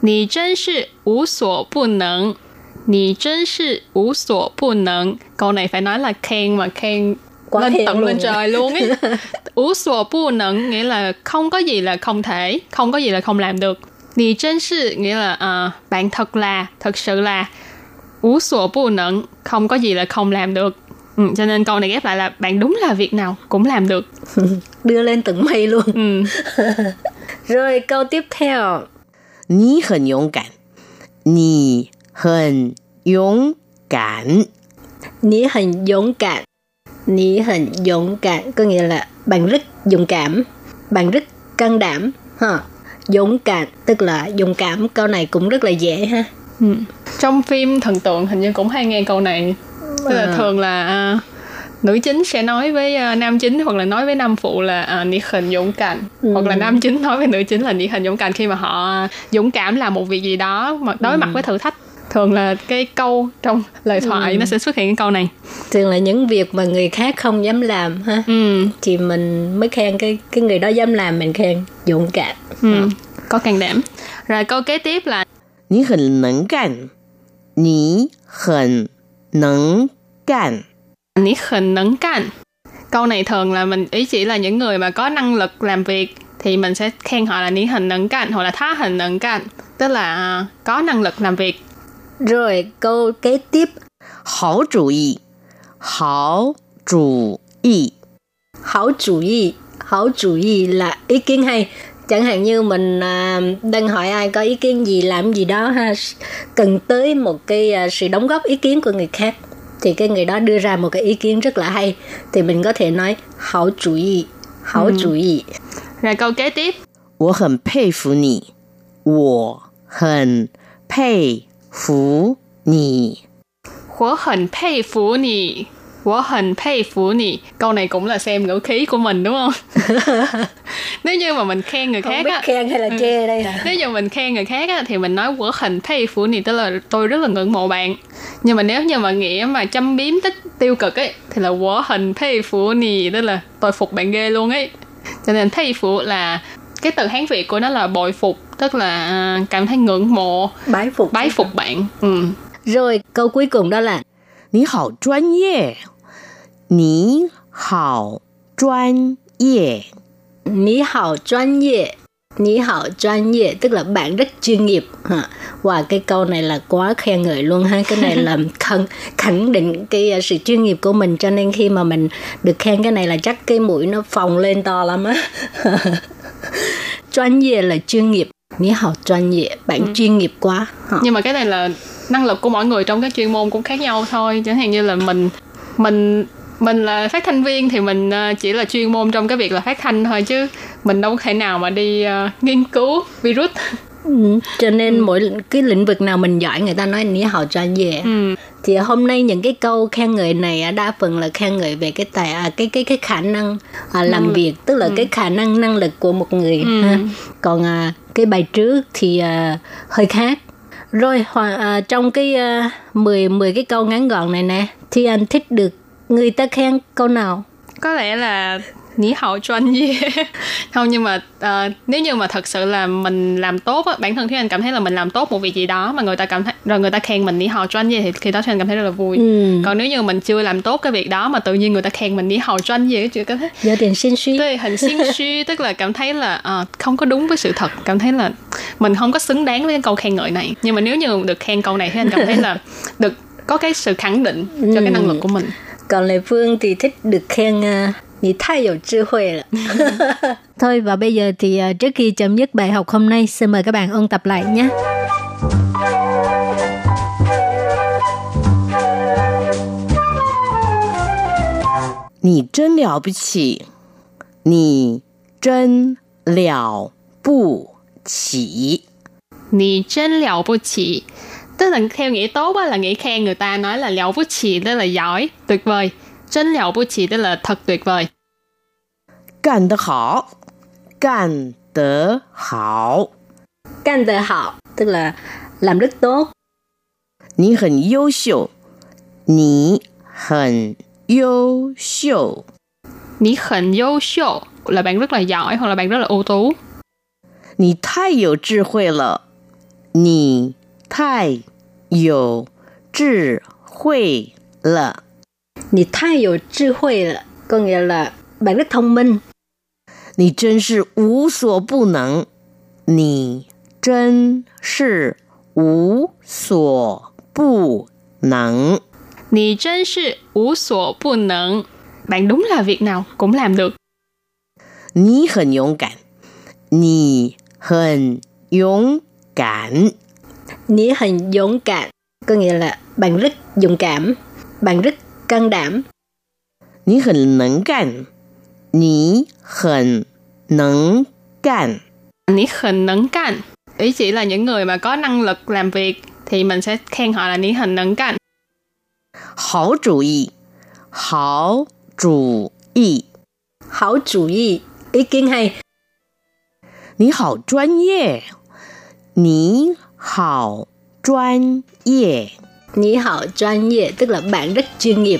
你真是无所不能。 Nì chân sự ú sổ bù nâng Nì chân sự ú sổ bù nâng Câu này phải nói là khen mà khen Quá lên khen tận luôn lên á. trời luôn ấy [LAUGHS] ú sổ bù nâng nghĩa là không có gì là không thể Không có gì là không làm được Nì chân sự nghĩa là à, bạn thật là, thật sự là ú sổ bù nâng Không có gì là không làm được Ừ, cho nên câu này ghép lại là bạn đúng là việc nào cũng làm được. [LAUGHS] Đưa lên tận mây luôn. Ừ. [LAUGHS] Rồi câu tiếp theo. Nì hẳn dũng cảm. Nì hẳn dũng cảm. Nì hẳn dũng cảm. Nì hẳn dũng cảm có nghĩa là bạn rất dũng cảm, bạn rất can đảm. Ha. Dũng cảm tức là dũng cảm câu này cũng rất là dễ ha. Ừ. Trong phim thần tượng hình như cũng hay nghe câu này là thường là à, nữ chính sẽ nói với uh, nam chính hoặc là nói với nam phụ là à, uh, nhiệt hình dũng cảm ừ. hoặc là nam chính nói với nữ chính là nhiệt hình dũng cảm khi mà họ dũng cảm làm một việc gì đó mà đối ừ. mặt với thử thách thường là cái câu trong lời ừ. thoại ừ. nó sẽ xuất hiện cái câu này thường là những việc mà người khác không dám làm ha ừ. thì mình mới khen cái cái người đó dám làm mình khen dũng cảm ừ. có can đảm rồi câu kế tiếp là Nhi hình nắng cảnh Nhi hình 能干. Nǐ hěn nén gàn. Câu này thường là mình ý chỉ là những người mà có năng lực làm việc thì mình sẽ khen họ là nǐ hěn nén gàn hoặc là thá hěn nén gàn, tức là à, có năng lực làm việc. Rồi câu kế tiếp. Hảo chủ ý. Hảo chủ ý. Hảo chủ ý. Hảo chủ ý là ý kiến hay chẳng hạn như mình à, đang hỏi ai có ý kiến gì làm gì đó ha cần tới một cái à, sự đóng góp ý kiến của người khác thì cái người đó đưa ra một cái ý kiến rất là hay thì mình có thể nói hảo chủ ý hảo chủ ý rồi câu kế tiếp 我很佩服你，我很佩服你。 Wo hình佩服你 Wo hình佩服你Câu này cũng là xem ngữ khí của mình đúng không? Nếu như mà mình khen người khác á khen hay là chê đây hả Nếu như mình khen người khác á, thì mình nói Wo hình佩服你Tức là tôi rất là ngưỡng mộ bạn Nhưng mà nếu như mà nghĩa mà châm biếm tích tiêu cực ấy Thì là Wo hình佩服你Tức là tôi phục bạn ghê luôn ấy Cho nên佩服là cái từ Hán Việt của nó là bội phục Tức là à, cảm thấy ngưỡng mộ bái phục Bái phục bạn ừ. rồi câu cuối cùng đó là 你好专业， 你好专业。 Ní hào chuyên nghiệp Ní hào chuyên nghiệp tức là bạn rất chuyên nghiệp ha. Và cái câu này là quá khen ngợi luôn ha Cái này là [LAUGHS] khẳng, khẳng định cái uh, sự chuyên nghiệp của mình Cho nên khi mà mình được khen cái này là chắc cái mũi nó phồng lên to lắm á [LAUGHS] Chuyên nghiệp là chuyên nghiệp Ní hào chuyên nghiệp Bạn chuyên nghiệp quá ha. nhưng mà cái này là năng lực của mỗi người trong các chuyên môn cũng khác nhau thôi chẳng hạn như là mình mình mình là phát thanh viên thì mình ờ, chỉ là chuyên môn trong cái việc là phát thanh thôi chứ mình đâu có thể nào mà đi ờ, nghiên cứu virus. [LAUGHS] Ừ, cho nên mỗi cái lĩnh vực nào mình giỏi người ta nói ní hào chuyên nghiệp ừ. thì hôm nay những cái câu khen ngợi này đa phần là khen ngợi về cái tài à, cái cái cái khả năng à, làm việc tức là cái khả năng năng lực của một người ha. còn à, cái bài trước thì à, hơi khác. Rồi à, trong cái à, 10 10 cái câu ngắn gọn này nè thì anh thích được người ta khen câu nào? Có lẽ là nhĩ hậu chuyên gì không nhưng mà uh, nếu như mà thật sự là mình làm tốt bản thân thì anh cảm thấy là mình làm tốt một việc gì đó mà người ta cảm thấy rồi người ta khen mình nhĩ hậu chuyên gì thì khi đó thì anh cảm thấy rất là vui. Ừ. còn nếu như mình chưa làm tốt cái việc đó mà tự nhiên người ta khen mình nhĩ hậu chuyên gì thì cảm thấy. Giờ tiền xin suy. Tôi hình xin suy [LAUGHS] tức là cảm thấy là uh, không có đúng với sự thật. Cảm thấy là mình không có xứng đáng với cái câu khen ngợi này. Nhưng mà nếu như được khen câu này thì anh cảm thấy là [LAUGHS] được có cái sự khẳng định cho ừ. cái năng lực của mình. Còn Lệ Phương thì thích được khen uh, Nhi thay dầu trí huệ [LAUGHS] Thôi và bây giờ thì à, trước khi chấm dứt bài học hôm nay, xin mời các bạn ôn tập lại nhé. Nì chân liao bù chỉ Nì chân liao bù chỉ Nì chân liao bù chỉ tức là theo nghĩa tốt á, là nghĩa khen người ta nói là liệu bút chỉ tức là giỏi tuyệt vời. Chân liệu bút chỉ tức là thật tuyệt vời. Càn đỡ hảo Càn đỡ hảo Càn đỡ hảo tức là làm rất tốt. Nì hẳn yếu xiu Nì hẳn yếu xiu Nì hẳn yếu xiu là bạn rất là giỏi hoặc là bạn rất là ưu tú. Nì thai yếu trí huệ lợ Nì 太有智慧了， Nhi太有智慧了 Có nghĩa là bạn rất thông minh 你真是无所不能，你真是无所不能。 Nì chân sư ú sổ bu nẫn. Bạn đúng là việc nào cũng làm được. 你很勇敢，你很勇敢， Nhi hình dũng cảm Có nghĩa là bạn rất dũng cảm Bạn rất can đảm 你很能干，你很能干。 Nì hình nẫn canh. Ý chỉ là những người mà có năng lực làm việc thì mình sẽ khen họ là nì hình nẫn canh. 好主意，好主意， Hảo chủ ý Ý kiến hay 你好专业，你 hảo chuyên nghiệp. Nǐ hảo chuyên nghiệp tức là bạn rất chuyên nghiệp.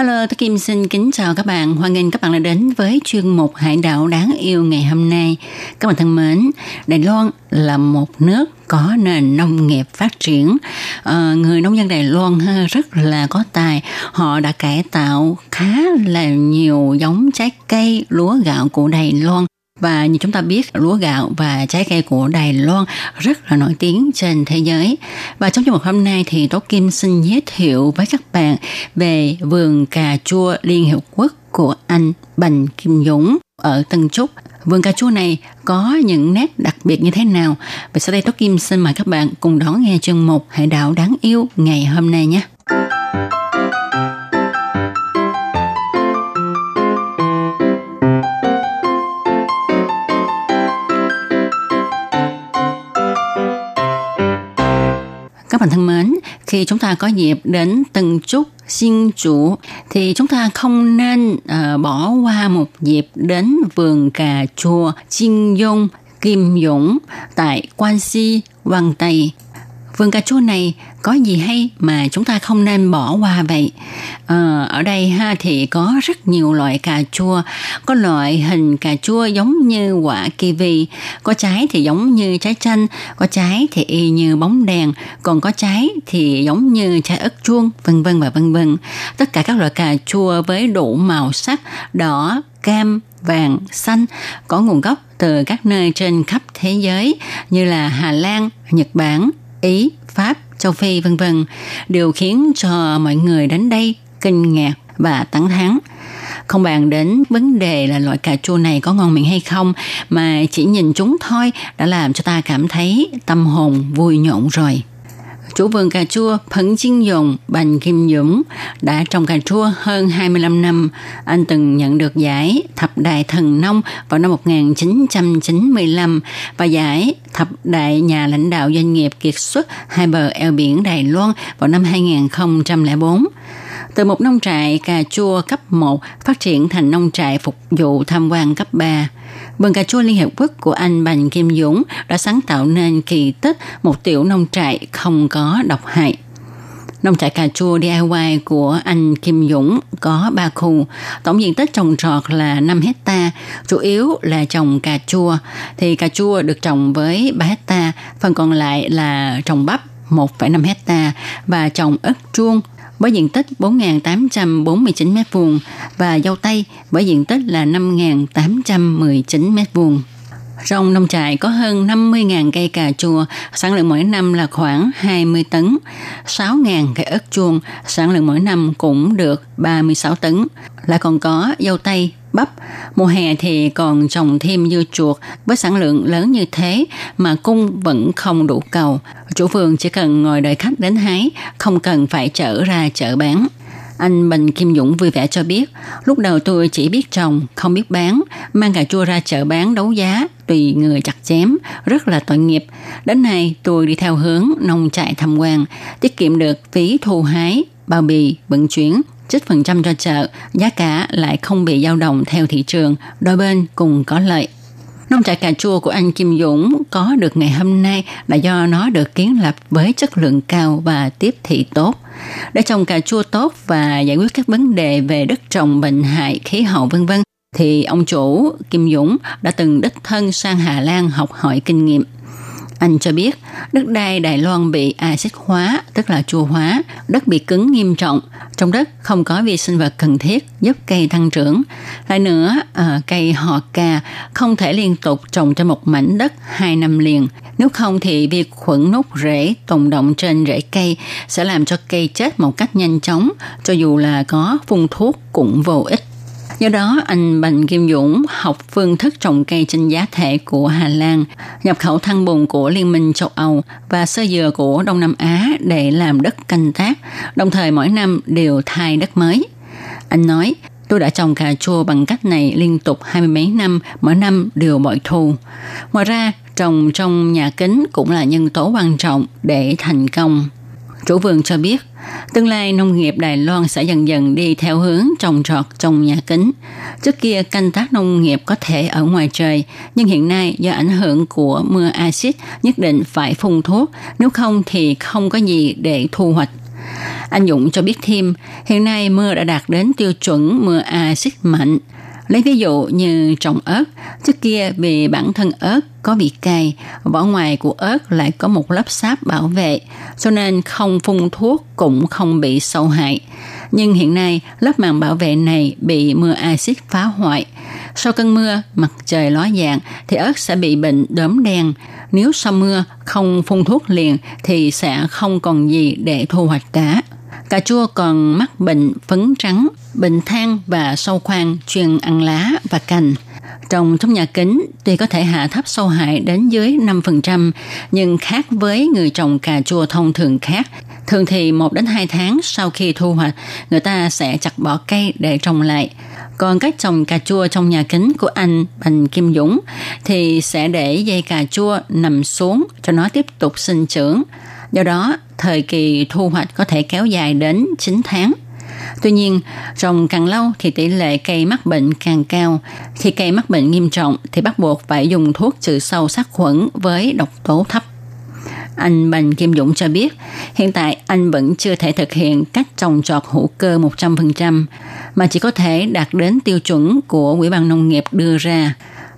Hello, tôi Kim xin kính chào các bạn. Hoan nghênh các bạn đã đến với chuyên mục Hải đảo đáng yêu ngày hôm nay. Các bạn thân mến, Đài Loan là một nước có nền nông nghiệp phát triển. À, người nông dân Đài Loan rất là có tài. Họ đã cải tạo khá là nhiều giống trái cây, lúa gạo của Đài Loan và như chúng ta biết, lúa gạo và trái cây của Đài Loan rất là nổi tiếng trên thế giới. Và trong chương mục hôm nay thì Tố Kim xin giới thiệu với các bạn về vườn cà chua Liên Hiệp Quốc của anh Bành Kim Dũng ở Tân Trúc. Vườn cà chua này có những nét đặc biệt như thế nào? Và sau đây Tố Kim xin mời các bạn cùng đón nghe chương mục Hải đảo đáng yêu ngày hôm nay nhé. Các bạn thân mến, khi chúng ta có dịp đến từng chút Xin chủ thì chúng ta không nên uh, bỏ qua một dịp đến vườn cà chua Chinh Dung Kim Dũng tại Quan Si, Hoàng Tây. Vườn cà chua này có gì hay mà chúng ta không nên bỏ qua vậy? À, ở đây ha thì có rất nhiều loại cà chua. Có loại hình cà chua giống như quả kiwi có trái thì giống như trái chanh có trái thì y như bóng đèn còn có trái thì giống như trái ớt chuông vân vân và vân vân. Tất cả các loại cà chua với đủ màu sắc đỏ cam vàng xanh có nguồn gốc từ các nơi trên khắp thế giới như là Hà Lan, Nhật Bản, Ý, Pháp, châu Phi vân vân đều khiến cho mọi người đến đây kinh ngạc và tán thán. Không bàn đến vấn đề là loại cà chua này có ngon miệng hay không mà chỉ nhìn chúng thôi đã làm cho ta cảm thấy tâm hồn vui nhộn rồi. Chủ vườn cà chua Phấn chiến dũng Bành Kim Dũng đã trồng cà chua hơn 25 năm. Anh từng nhận được giải Thập Đại Thần Nông vào năm 1995 và giải Thập Đại Nhà lãnh đạo doanh nghiệp kiệt xuất hai bờ eo biển Đài Loan vào năm 2004 từ một nông trại cà chua cấp 1 phát triển thành nông trại phục vụ tham quan cấp 3. Vườn cà chua Liên Hiệp Quốc của anh Bành Kim Dũng đã sáng tạo nên kỳ tích một tiểu nông trại không có độc hại. Nông trại cà chua DIY của anh Kim Dũng có 3 khu, tổng diện tích trồng trọt là 5 hecta, chủ yếu là trồng cà chua. Thì cà chua được trồng với 3 hecta, phần còn lại là trồng bắp 1,5 hecta và trồng ớt chuông với diện tích 4.849 m2 và dâu tây với diện tích là 5.819 m2. Trong nông trại có hơn 50.000 cây cà chua, sản lượng mỗi năm là khoảng 20 tấn. 6.000 cây ớt chuông, sản lượng mỗi năm cũng được 36 tấn. Lại còn có dâu tây, bắp. Mùa hè thì còn trồng thêm dưa chuột với sản lượng lớn như thế mà cung vẫn không đủ cầu. Chủ vườn chỉ cần ngồi đợi khách đến hái, không cần phải chở ra chợ bán. Anh Bình Kim Dũng vui vẻ cho biết, lúc đầu tôi chỉ biết trồng, không biết bán, mang cà chua ra chợ bán đấu giá, tùy người chặt chém, rất là tội nghiệp. Đến nay tôi đi theo hướng nông trại tham quan, tiết kiệm được phí thu hái, bao bì, vận chuyển, trích phần trăm cho chợ, giá cả lại không bị dao động theo thị trường, đôi bên cùng có lợi. Nông trại cà chua của anh Kim Dũng có được ngày hôm nay là do nó được kiến lập với chất lượng cao và tiếp thị tốt. Để trồng cà chua tốt và giải quyết các vấn đề về đất trồng bệnh hại, khí hậu vân vân thì ông chủ Kim Dũng đã từng đích thân sang Hà Lan học hỏi kinh nghiệm. Anh cho biết đất đai Đài Loan bị axit hóa, tức là chua hóa, đất bị cứng nghiêm trọng, trong đất không có vi sinh vật cần thiết giúp cây tăng trưởng. Lại nữa, à, cây họ cà không thể liên tục trồng trên một mảnh đất hai năm liền. Nếu không thì vi khuẩn nốt rễ tồn động trên rễ cây sẽ làm cho cây chết một cách nhanh chóng, cho dù là có phun thuốc cũng vô ích. Do đó, anh Bành Kim Dũng học phương thức trồng cây trên giá thể của Hà Lan, nhập khẩu than bùn của Liên minh châu Âu và sơ dừa của Đông Nam Á để làm đất canh tác, đồng thời mỗi năm đều thay đất mới. Anh nói, Tôi đã trồng cà chua bằng cách này liên tục hai mươi mấy năm, mỗi năm đều bội thu. Ngoài ra, trồng trong nhà kính cũng là nhân tố quan trọng để thành công. Chủ vườn cho biết, tương lai nông nghiệp Đài Loan sẽ dần dần đi theo hướng trồng trọt trong nhà kính. Trước kia canh tác nông nghiệp có thể ở ngoài trời, nhưng hiện nay do ảnh hưởng của mưa axit nhất định phải phun thuốc, nếu không thì không có gì để thu hoạch. Anh Dũng cho biết thêm, hiện nay mưa đã đạt đến tiêu chuẩn mưa axit mạnh. Lấy ví dụ như trồng ớt, trước kia vì bản thân ớt có vị cay, vỏ ngoài của ớt lại có một lớp sáp bảo vệ, cho nên không phun thuốc cũng không bị sâu hại. Nhưng hiện nay, lớp màng bảo vệ này bị mưa axit phá hoại. Sau cơn mưa, mặt trời ló dạng thì ớt sẽ bị bệnh đốm đen. Nếu sau mưa không phun thuốc liền thì sẽ không còn gì để thu hoạch cả. Cà chua còn mắc bệnh phấn trắng, bệnh than và sâu khoan chuyên ăn lá và cành. Trồng trong nhà kính tuy có thể hạ thấp sâu hại đến dưới 5%, nhưng khác với người trồng cà chua thông thường khác, thường thì 1 đến 2 tháng sau khi thu hoạch, người ta sẽ chặt bỏ cây để trồng lại. Còn cách trồng cà chua trong nhà kính của anh Bành Kim Dũng thì sẽ để dây cà chua nằm xuống cho nó tiếp tục sinh trưởng. Do đó, thời kỳ thu hoạch có thể kéo dài đến 9 tháng. Tuy nhiên, trồng càng lâu thì tỷ lệ cây mắc bệnh càng cao. Khi cây mắc bệnh nghiêm trọng thì bắt buộc phải dùng thuốc trừ sâu sát khuẩn với độc tố thấp. Anh Bành Kim Dũng cho biết, hiện tại anh vẫn chưa thể thực hiện cách trồng trọt hữu cơ 100%, mà chỉ có thể đạt đến tiêu chuẩn của Ủy ban Nông nghiệp đưa ra.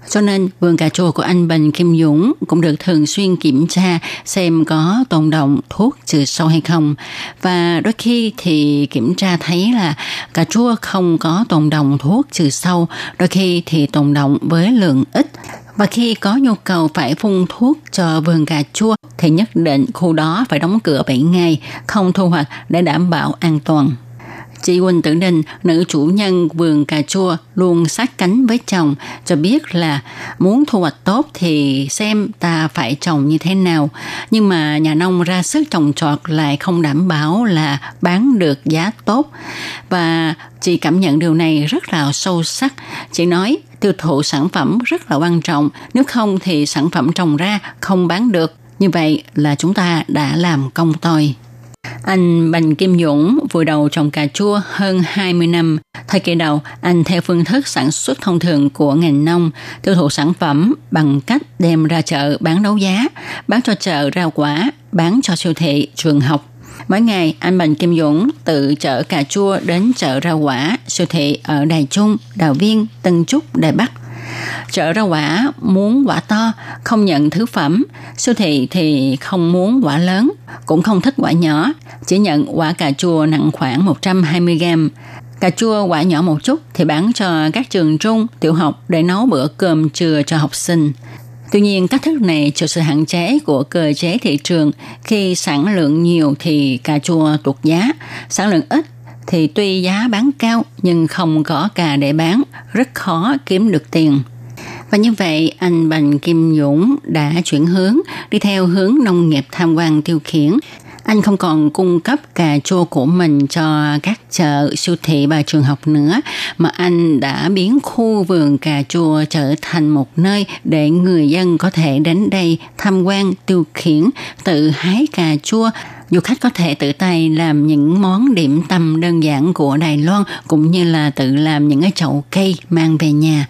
Cho nên vườn cà chua của anh Bành Kim Dũng cũng được thường xuyên kiểm tra xem có tồn động thuốc trừ sâu hay không. Và đôi khi thì kiểm tra thấy là cà chua không có tồn động thuốc trừ sâu, đôi khi thì tồn động với lượng ít. Và khi có nhu cầu phải phun thuốc cho vườn cà chua thì nhất định khu đó phải đóng cửa 7 ngày, không thu hoạch để đảm bảo an toàn. Chị Quỳnh Tử Đình, nữ chủ nhân vườn cà chua luôn sát cánh với chồng, cho biết là muốn thu hoạch tốt thì xem ta phải trồng như thế nào. Nhưng mà nhà nông ra sức trồng trọt lại không đảm bảo là bán được giá tốt. Và chị cảm nhận điều này rất là sâu sắc. Chị nói tiêu thụ sản phẩm rất là quan trọng, nếu không thì sản phẩm trồng ra không bán được. Như vậy là chúng ta đã làm công tôi. Anh Bành Kim Dũng vừa đầu trồng cà chua hơn 20 năm. Thời kỳ đầu, anh theo phương thức sản xuất thông thường của ngành nông, tiêu thụ sản phẩm bằng cách đem ra chợ bán đấu giá, bán cho chợ rau quả, bán cho siêu thị, trường học. Mỗi ngày, anh Bành Kim Dũng tự chở cà chua đến chợ rau quả, siêu thị ở Đài Trung, Đào Viên, Tân Trúc, Đài Bắc chợ rau quả muốn quả to không nhận thứ phẩm. Siêu thị thì không muốn quả lớn cũng không thích quả nhỏ. Chỉ nhận quả cà chua nặng khoảng 120 gram. Cà chua quả nhỏ một chút thì bán cho các trường trung tiểu học để nấu bữa cơm trưa cho học sinh. Tuy nhiên, cách thức này chịu sự hạn chế của cơ chế thị trường. Khi sản lượng nhiều thì cà chua tuột giá, sản lượng ít thì tuy giá bán cao nhưng không có cà để bán, rất khó kiếm được tiền. Và như vậy, anh Bành Kim Dũng đã chuyển hướng đi theo hướng nông nghiệp tham quan tiêu khiển. Anh không còn cung cấp cà chua của mình cho các chợ, siêu thị và trường học nữa, mà anh đã biến khu vườn cà chua trở thành một nơi để người dân có thể đến đây tham quan tiêu khiển, tự hái cà chua, du khách có thể tự tay làm những món điểm tâm đơn giản của Đài Loan, cũng như là tự làm những cái chậu cây mang về nhà.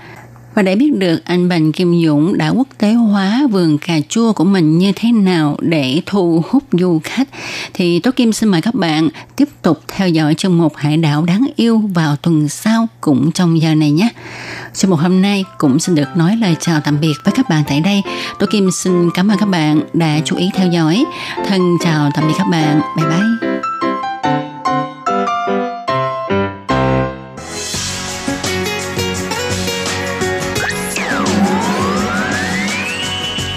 Và để biết được anh Bành Kim Dũng đã quốc tế hóa vườn cà chua của mình như thế nào để thu hút du khách, thì Tố Kim xin mời các bạn tiếp tục theo dõi chương mục Hải đảo đáng yêu vào tuần sau cũng trong giờ này nhé. Chương mục hôm nay cũng xin được nói lời chào tạm biệt với các bạn tại đây. Tố Kim xin cảm ơn các bạn đã chú ý theo dõi. Thân chào tạm biệt các bạn. Bye bye.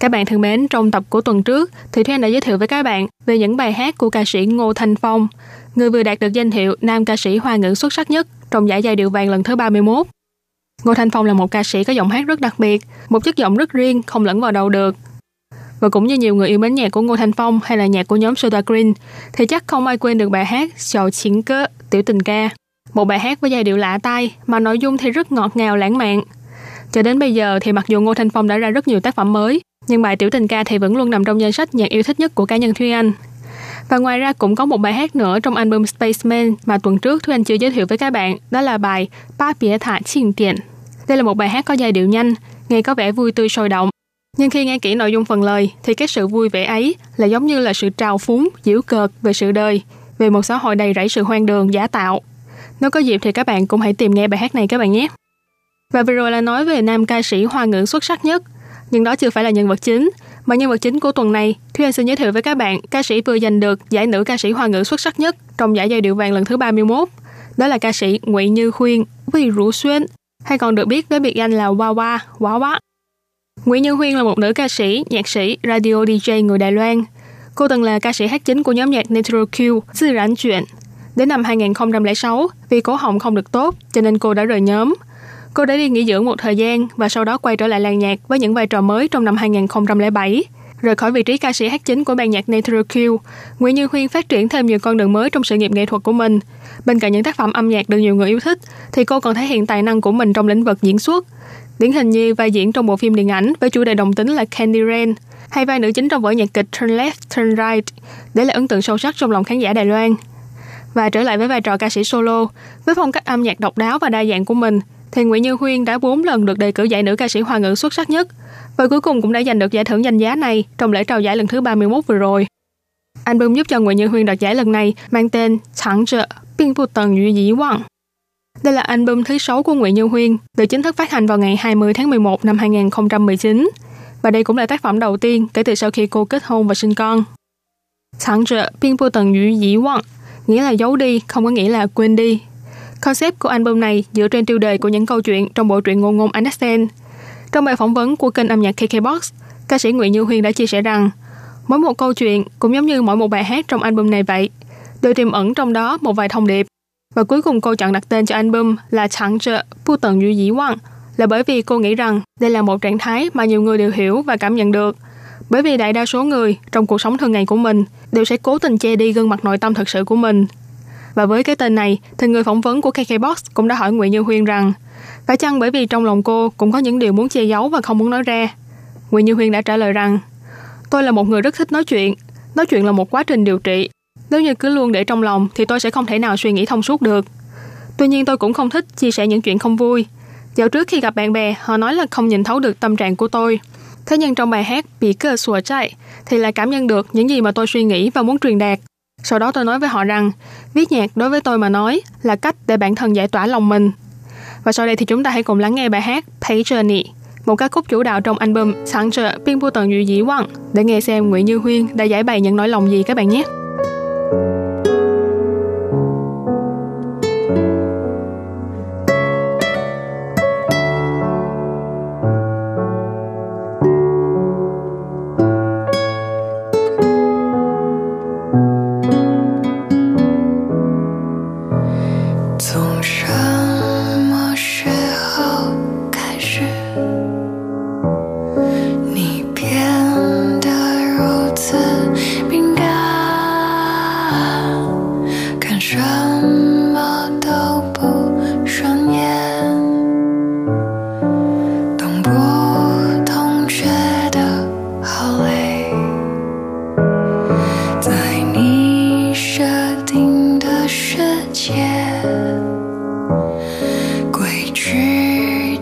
Các bạn thân mến, trong tập của tuần trước, thì Thúy Anh đã giới thiệu với các bạn về những bài hát của ca sĩ Ngô Thanh Phong, người vừa đạt được danh hiệu nam ca sĩ hoa ngữ xuất sắc nhất trong giải giai điệu vàng lần thứ 31. Ngô Thanh Phong là một ca sĩ có giọng hát rất đặc biệt, một chất giọng rất riêng, không lẫn vào đâu được. Và cũng như nhiều người yêu mến nhạc của Ngô Thanh Phong hay là nhạc của nhóm Soda Green, thì chắc không ai quên được bài hát Sầu Chiến Cơ, Tiểu Tình Ca. Một bài hát với giai điệu lạ tai mà nội dung thì rất ngọt ngào lãng mạn. Cho đến bây giờ thì mặc dù Ngô Thanh Phong đã ra rất nhiều tác phẩm mới, nhưng bài Tiểu Tình Ca thì vẫn luôn nằm trong danh sách nhạc yêu thích nhất của cá nhân Thúy Anh. Và ngoài ra cũng có một bài hát nữa trong album Spaceman mà tuần trước Thúy Anh chưa giới thiệu với các bạn, đó là bài Ba Bia Thả Chiền Tiền. Đây là một bài hát có giai điệu nhanh, nghe có vẻ vui tươi sôi động. Nhưng khi nghe kỹ nội dung phần lời thì cái sự vui vẻ ấy là giống như là sự trào phúng, giễu cợt về sự đời, về một xã hội đầy rẫy sự hoang đường, giả tạo. Nếu có dịp thì các bạn cũng hãy tìm nghe bài hát này các bạn nhé. Và vừa rồi là nói về nam ca sĩ hoa ngữ xuất sắc nhất, nhưng đó chưa phải là nhân vật chính, mà nhân vật chính của tuần này, Thúy Anh xin giới thiệu với các bạn ca sĩ vừa giành được giải nữ ca sĩ hoa ngữ xuất sắc nhất trong giải giai điệu vàng lần thứ 31. Đó là ca sĩ Ngụy Như Khuyên, Vì Rũ Xuyên, hay còn được biết với biệt danh là Hoa Hoa, Quá Quá. Nguyễn Như Huyên là một nữ ca sĩ, nhạc sĩ, radio DJ người Đài Loan. Cô từng là ca sĩ hát chính của nhóm nhạc Natural Q, Dư Rãnh Chuyện. Đến năm 2006, vì cổ họng không được tốt, cho nên cô đã rời nhóm. Cô đã đi nghỉ dưỡng một thời gian và sau đó quay trở lại làng nhạc với những vai trò mới trong năm 2007. Rời khỏi vị trí ca sĩ hát chính của ban nhạc Natural Q, Nguyễn Như Huyên phát triển thêm nhiều con đường mới trong sự nghiệp nghệ thuật của mình. Bên cạnh những tác phẩm âm nhạc được nhiều người yêu thích, thì cô còn thể hiện tài năng của mình trong lĩnh vực diễn xuất. Điển hình như vai diễn trong bộ phim điện ảnh với chủ đề đồng tính là Candy Rain, hay vai nữ chính trong vở nhạc kịch Turn Left, Turn Right, để lại ấn tượng sâu sắc trong lòng khán giả Đài Loan. Và trở lại với vai trò ca sĩ solo, với phong cách âm nhạc độc đáo và đa dạng của mình, thì Nguyễn Như Huyên đã 4 lần được đề cử giải nữ ca sĩ hoa ngữ xuất sắc nhất và cuối cùng cũng đã giành được giải thưởng danh giá này trong lễ trao giải lần thứ 31 vừa rồi. Album giúp cho Nguyễn Như Huyên đoạt giải lần này mang tên Chẳng trợ, Biên Phụ Tần Yu Dĩ Quang. Đây là album thứ 6 của Nguyễn Như Huyên, được chính thức phát hành vào ngày 20 tháng 11 năm 2019. Và đây cũng là tác phẩm đầu tiên kể từ sau khi cô kết hôn và sinh con. Chẳng trợ, Biên Phụ Tần Yu Dĩ Quang, nghĩa là giấu đi, không có nghĩa là quên đi. Concept của album này dựa trên tiêu đề của những câu chuyện trong bộ truyện ngôn ngôn Understand. Trong bài phỏng vấn của kênh âm nhạc KKBOX, ca sĩ Nguyễn Như Huyên đã chia sẻ rằng mỗi một câu chuyện cũng giống như mỗi một bài hát trong album này vậy, đều tiềm ẩn trong đó một vài thông điệp. Và cuối cùng cô chọn đặt tên cho album là Chẳng trợ Bu Tần duy Dĩ Quang là bởi vì cô nghĩ rằng đây là một trạng thái mà nhiều người đều hiểu và cảm nhận được. Bởi vì đại đa số người trong cuộc sống thường ngày của mình đều sẽ cố tình che đi gương mặt nội tâm thật sự của mình và với cái tên này, thì người phỏng vấn của KKBox cũng đã hỏi Nguyễn Như Huyên rằng phải chăng bởi vì trong lòng cô cũng có những điều muốn che giấu và không muốn nói ra? Nguyễn Như Huyên đã trả lời rằng Tôi là một người rất thích nói chuyện. Nói chuyện là một quá trình điều trị. Nếu như cứ luôn để trong lòng thì tôi sẽ không thể nào suy nghĩ thông suốt được. Tuy nhiên tôi cũng không thích chia sẻ những chuyện không vui. Dạo trước khi gặp bạn bè, họ nói là không nhìn thấu được tâm trạng của tôi. Thế nhưng trong bài hát Bị cơ sùa chạy thì lại cảm nhận được những gì mà tôi suy nghĩ và muốn truyền đạt. Sau đó tôi nói với họ rằng, viết nhạc đối với tôi mà nói là cách để bản thân giải tỏa lòng mình. Và sau đây thì chúng ta hãy cùng lắng nghe bài hát Pay Journey, một ca khúc chủ đạo trong album Sáng trợ biên Bưu tần Duy Dĩ Quang để nghe xem Nguyễn Như Huyên đã giải bày những nỗi lòng gì các bạn nhé.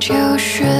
就是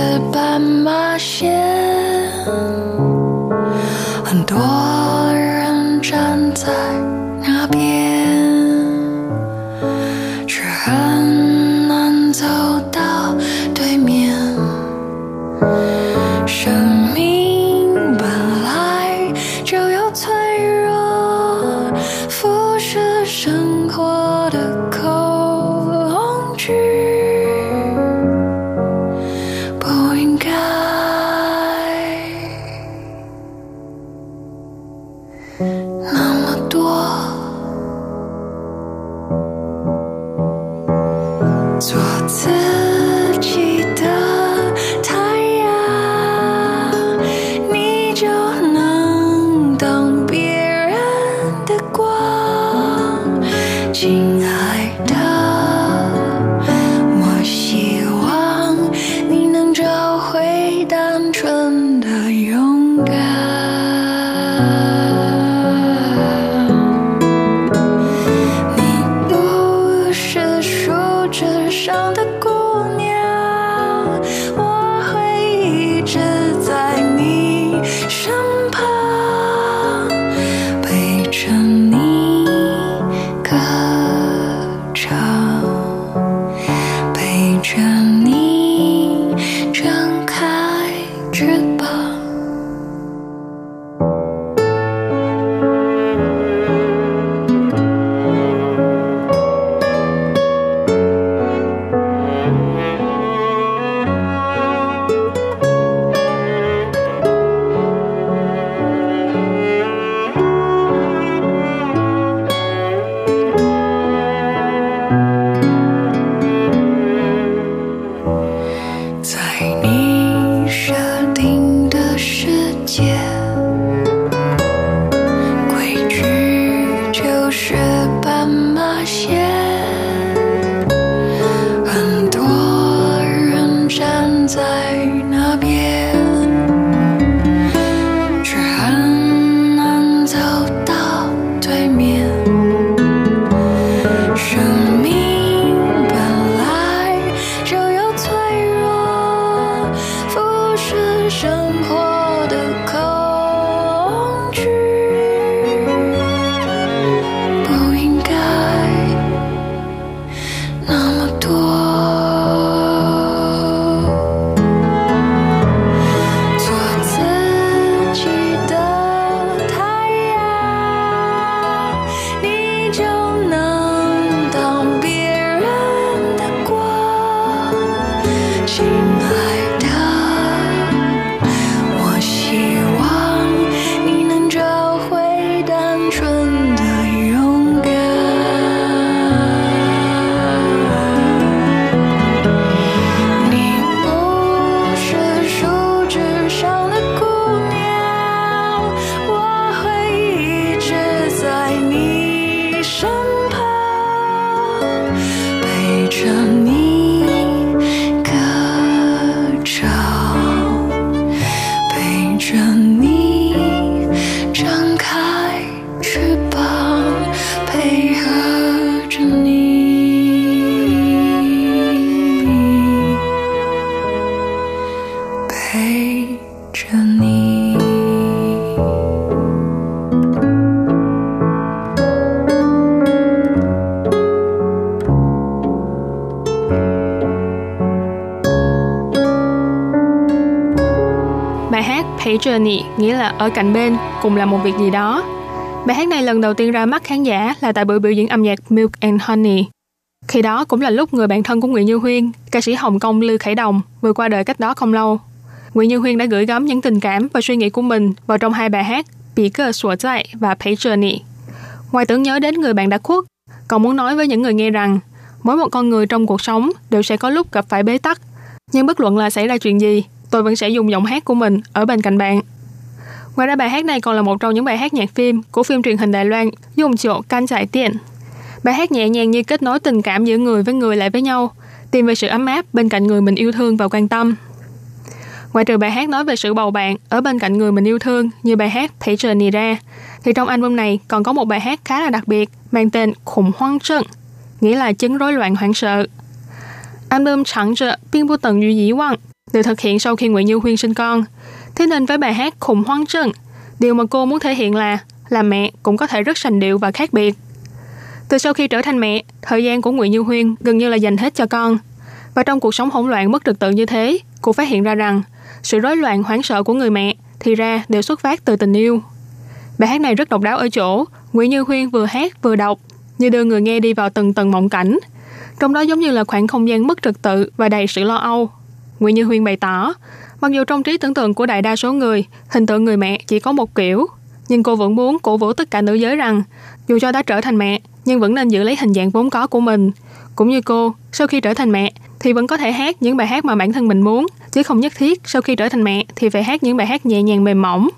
Journey nghĩa là ở cạnh bên, cùng làm một việc gì đó. Bài hát này lần đầu tiên ra mắt khán giả là tại buổi biểu diễn âm nhạc Milk and Honey. Khi đó cũng là lúc người bạn thân của Nguyễn Như Huyên, ca sĩ Hồng Kông Lư Khải Đồng, vừa qua đời cách đó không lâu. Nguyễn Như Huyên đã gửi gắm những tình cảm và suy nghĩ của mình vào trong hai bài hát Bị cơ sủa dạy và Journey. Ngoài tưởng nhớ đến người bạn đã khuất, còn muốn nói với những người nghe rằng mỗi một con người trong cuộc sống đều sẽ có lúc gặp phải bế tắc. Nhưng bất luận là xảy ra chuyện gì, tôi vẫn sẽ dùng giọng hát của mình ở bên cạnh bạn. Ngoài ra bài hát này còn là một trong những bài hát nhạc phim của phim truyền hình Đài Loan dùng chỗ can giải tiền. Bài hát nhẹ nhàng như kết nối tình cảm giữa người với người lại với nhau, tìm về sự ấm áp bên cạnh người mình yêu thương và quan tâm. Ngoài trừ bài hát nói về sự bầu bạn ở bên cạnh người mình yêu thương như bài hát Thấy trời nì ra, thì trong album này còn có một bài hát khá là đặc biệt mang tên Khủng hoang trận, nghĩa là chứng rối loạn hoảng sợ. Album Chẳng trợ Biên Bù Tần duy Dĩ Quang được thực hiện sau khi Nguyễn Như Huyên sinh con. Thế nên với bài hát Khủng hoang trận, điều mà cô muốn thể hiện là làm mẹ cũng có thể rất sành điệu và khác biệt. Từ sau khi trở thành mẹ, thời gian của Nguyễn Như Huyên gần như là dành hết cho con. Và trong cuộc sống hỗn loạn mất trật tự như thế, cô phát hiện ra rằng sự rối loạn hoảng sợ của người mẹ thì ra đều xuất phát từ tình yêu. Bài hát này rất độc đáo ở chỗ Nguyễn Như Huyên vừa hát vừa đọc như đưa người nghe đi vào từng tầng mộng cảnh. Trong đó giống như là khoảng không gian mất trật tự và đầy sự lo âu. Nguyễn Như Huyên bày tỏ, mặc dù trong trí tưởng tượng của đại đa số người, hình tượng người mẹ chỉ có một kiểu, nhưng cô vẫn muốn cổ vũ tất cả nữ giới rằng dù cho đã trở thành mẹ, nhưng vẫn nên giữ lấy hình dạng vốn có của mình. Cũng như cô, sau khi trở thành mẹ, thì vẫn có thể hát những bài hát mà bản thân mình muốn, chứ không nhất thiết sau khi trở thành mẹ thì phải hát những bài hát nhẹ nhàng mềm mỏng.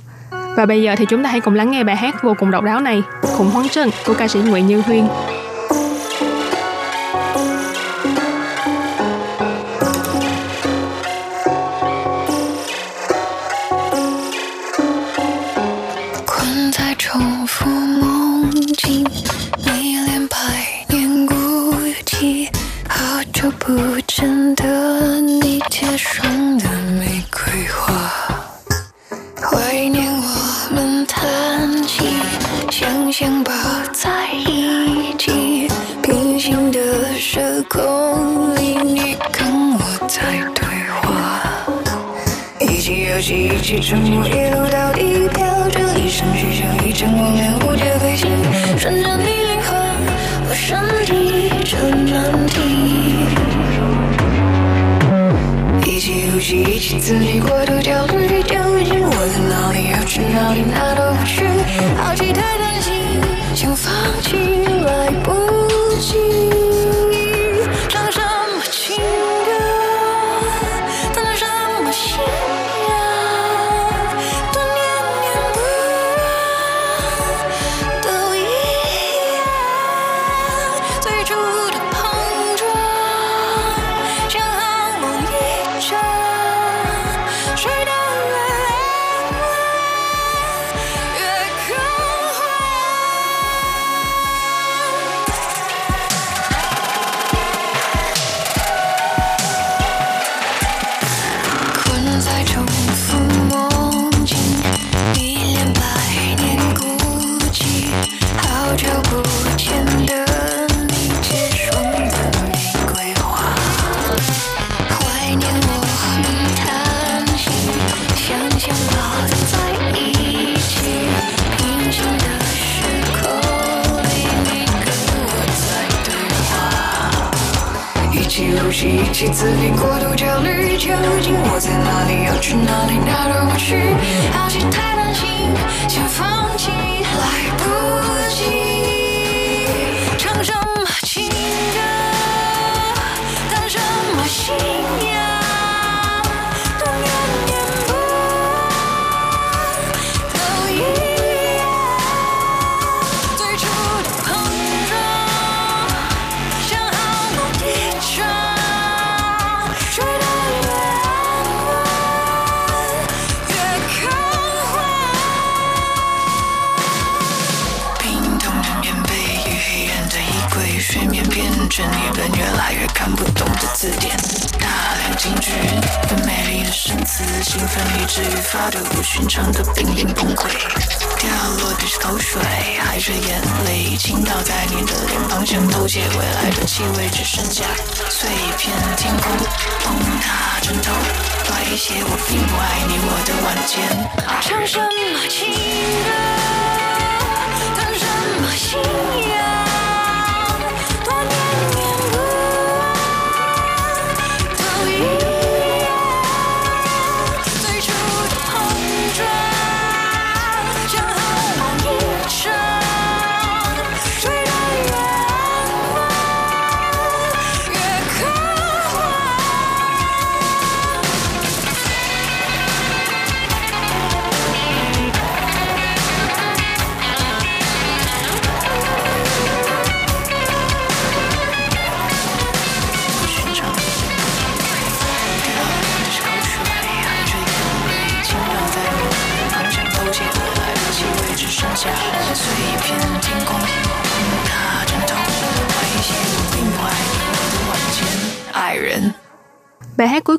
Và bây giờ thì chúng ta hãy cùng lắng nghe bài hát vô cùng độc đáo này, Khủng hoảng chân của ca sĩ Nguyễn Như Huyên. 不见得你贴上的玫瑰花，怀念我们谈起，想想抱，在一起，平行的时空里，你跟我在对话，一起游戏，一起沉默，一路到底，飘着一身虚像一阵光魇，无蝶飞行，顺着你灵魂，我身体，这难题。起呼吸，一起刺激，过度焦虑究竟我在哪里？要去哪里？哪都不去，好奇太贪心，想放弃来不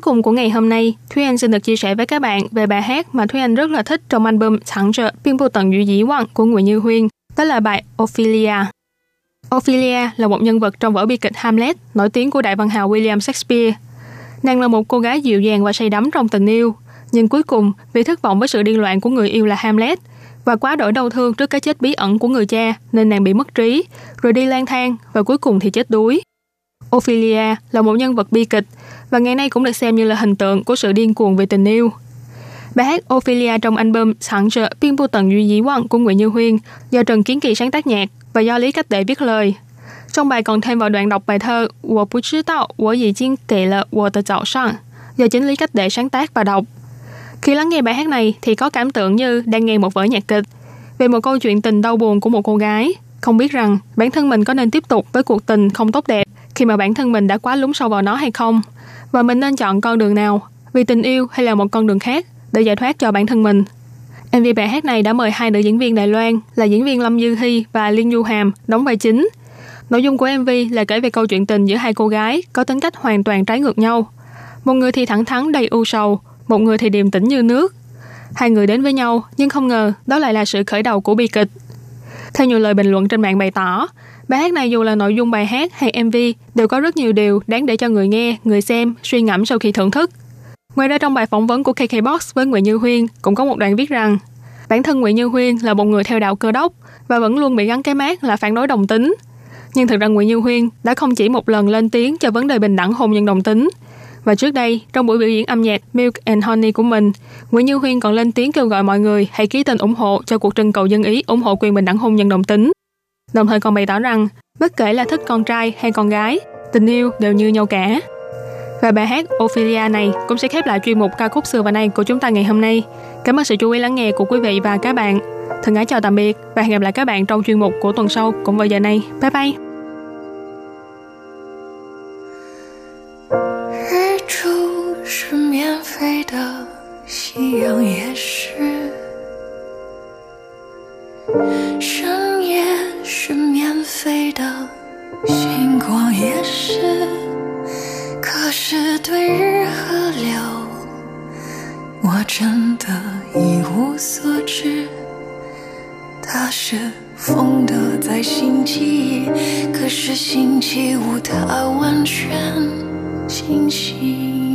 cùng của ngày hôm nay, Thúy Anh xin được chia sẻ với các bạn về bài hát mà Thúy Anh rất là thích trong album Thẳng trợ biên bộ tận dữ dĩ quang của Nguyễn Như Huyên. Đó là bài Ophelia. Ophelia là một nhân vật trong vở bi kịch Hamlet nổi tiếng của đại văn hào William Shakespeare. Nàng là một cô gái dịu dàng và say đắm trong tình yêu, nhưng cuối cùng vì thất vọng với sự điên loạn của người yêu là Hamlet và quá đổi đau thương trước cái chết bí ẩn của người cha nên nàng bị mất trí, rồi đi lang thang và cuối cùng thì chết đuối. Ophelia là một nhân vật bi kịch và ngày nay cũng được xem như là hình tượng của sự điên cuồng về tình yêu. Bài hát Ophelia trong album Sẵn trợ Biên Bưu Tần Duy Dĩ Quang của Nguyễn Như Huyên do Trần Kiến Kỳ sáng tác nhạc và do Lý Cách Tệ viết lời. Trong bài còn thêm vào đoạn đọc bài thơ Wo bu chi dao, wo yi jin ge le wo de zao shang do chính Lý Cách Tệ sáng tác và đọc. Khi lắng nghe bài hát này thì có cảm tưởng như đang nghe một vở nhạc kịch về một câu chuyện tình đau buồn của một cô gái, không biết rằng bản thân mình có nên tiếp tục với cuộc tình không tốt đẹp khi mà bản thân mình đã quá lún sâu vào nó hay không và mình nên chọn con đường nào vì tình yêu hay là một con đường khác để giải thoát cho bản thân mình. MV bài hát này đã mời hai nữ diễn viên Đài Loan là diễn viên Lâm Dư Hy và Liên Du Hàm đóng vai chính. Nội dung của MV là kể về câu chuyện tình giữa hai cô gái có tính cách hoàn toàn trái ngược nhau. Một người thì thẳng thắn đầy u sầu, một người thì điềm tĩnh như nước. Hai người đến với nhau nhưng không ngờ đó lại là sự khởi đầu của bi kịch. Theo nhiều lời bình luận trên mạng bày tỏ, bài hát này dù là nội dung bài hát hay MV đều có rất nhiều điều đáng để cho người nghe, người xem suy ngẫm sau khi thưởng thức. Ngoài ra trong bài phỏng vấn của KKBox với Nguyễn Như Huyên cũng có một đoạn viết rằng bản thân Nguyễn Như Huyên là một người theo đạo cơ đốc và vẫn luôn bị gắn cái mát là phản đối đồng tính. Nhưng thực ra Nguyễn Như Huyên đã không chỉ một lần lên tiếng cho vấn đề bình đẳng hôn nhân đồng tính. Và trước đây, trong buổi biểu diễn âm nhạc Milk and Honey của mình, Nguyễn Như Huyên còn lên tiếng kêu gọi mọi người hãy ký tên ủng hộ cho cuộc trưng cầu dân ý ủng hộ quyền bình đẳng hôn nhân đồng tính Đồng thời còn bày tỏ rằng, bất kể là thích con trai hay con gái, tình yêu đều như nhau cả. Và bài hát Ophelia này cũng sẽ khép lại chuyên mục ca khúc xưa và nay của chúng ta ngày hôm nay. Cảm ơn sự chú ý lắng nghe của quý vị và các bạn. Thân ái chào tạm biệt và hẹn gặp lại các bạn trong chuyên mục của tuần sau cũng vào giờ này. Bye bye! 日出是免费的，夕阳也是； 深夜是免费的，星光也是。可是对日和流，我真的一无所知。它是风的在星期一，可是星期五它完全清晰。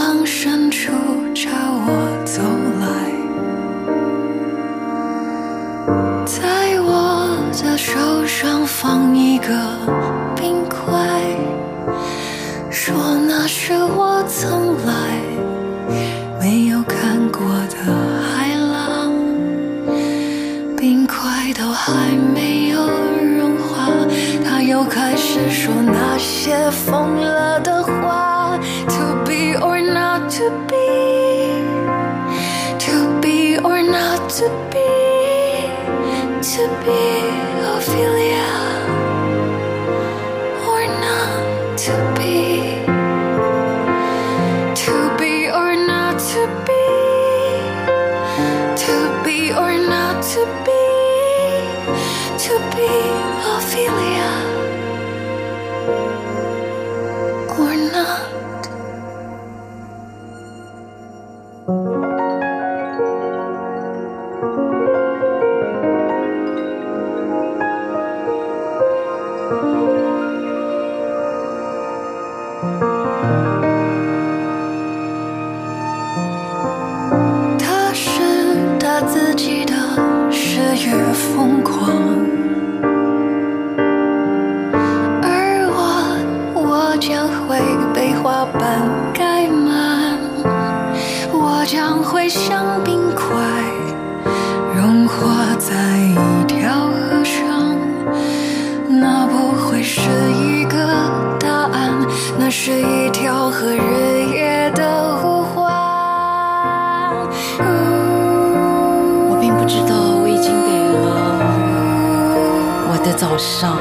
往深处朝我走来，在我的手上放一个冰块，说那是我曾来。没有看过的海浪，冰块都还没有融化，他又开始说那些疯了的话 Too to be, to be or not to be, to be Ophelia. 上，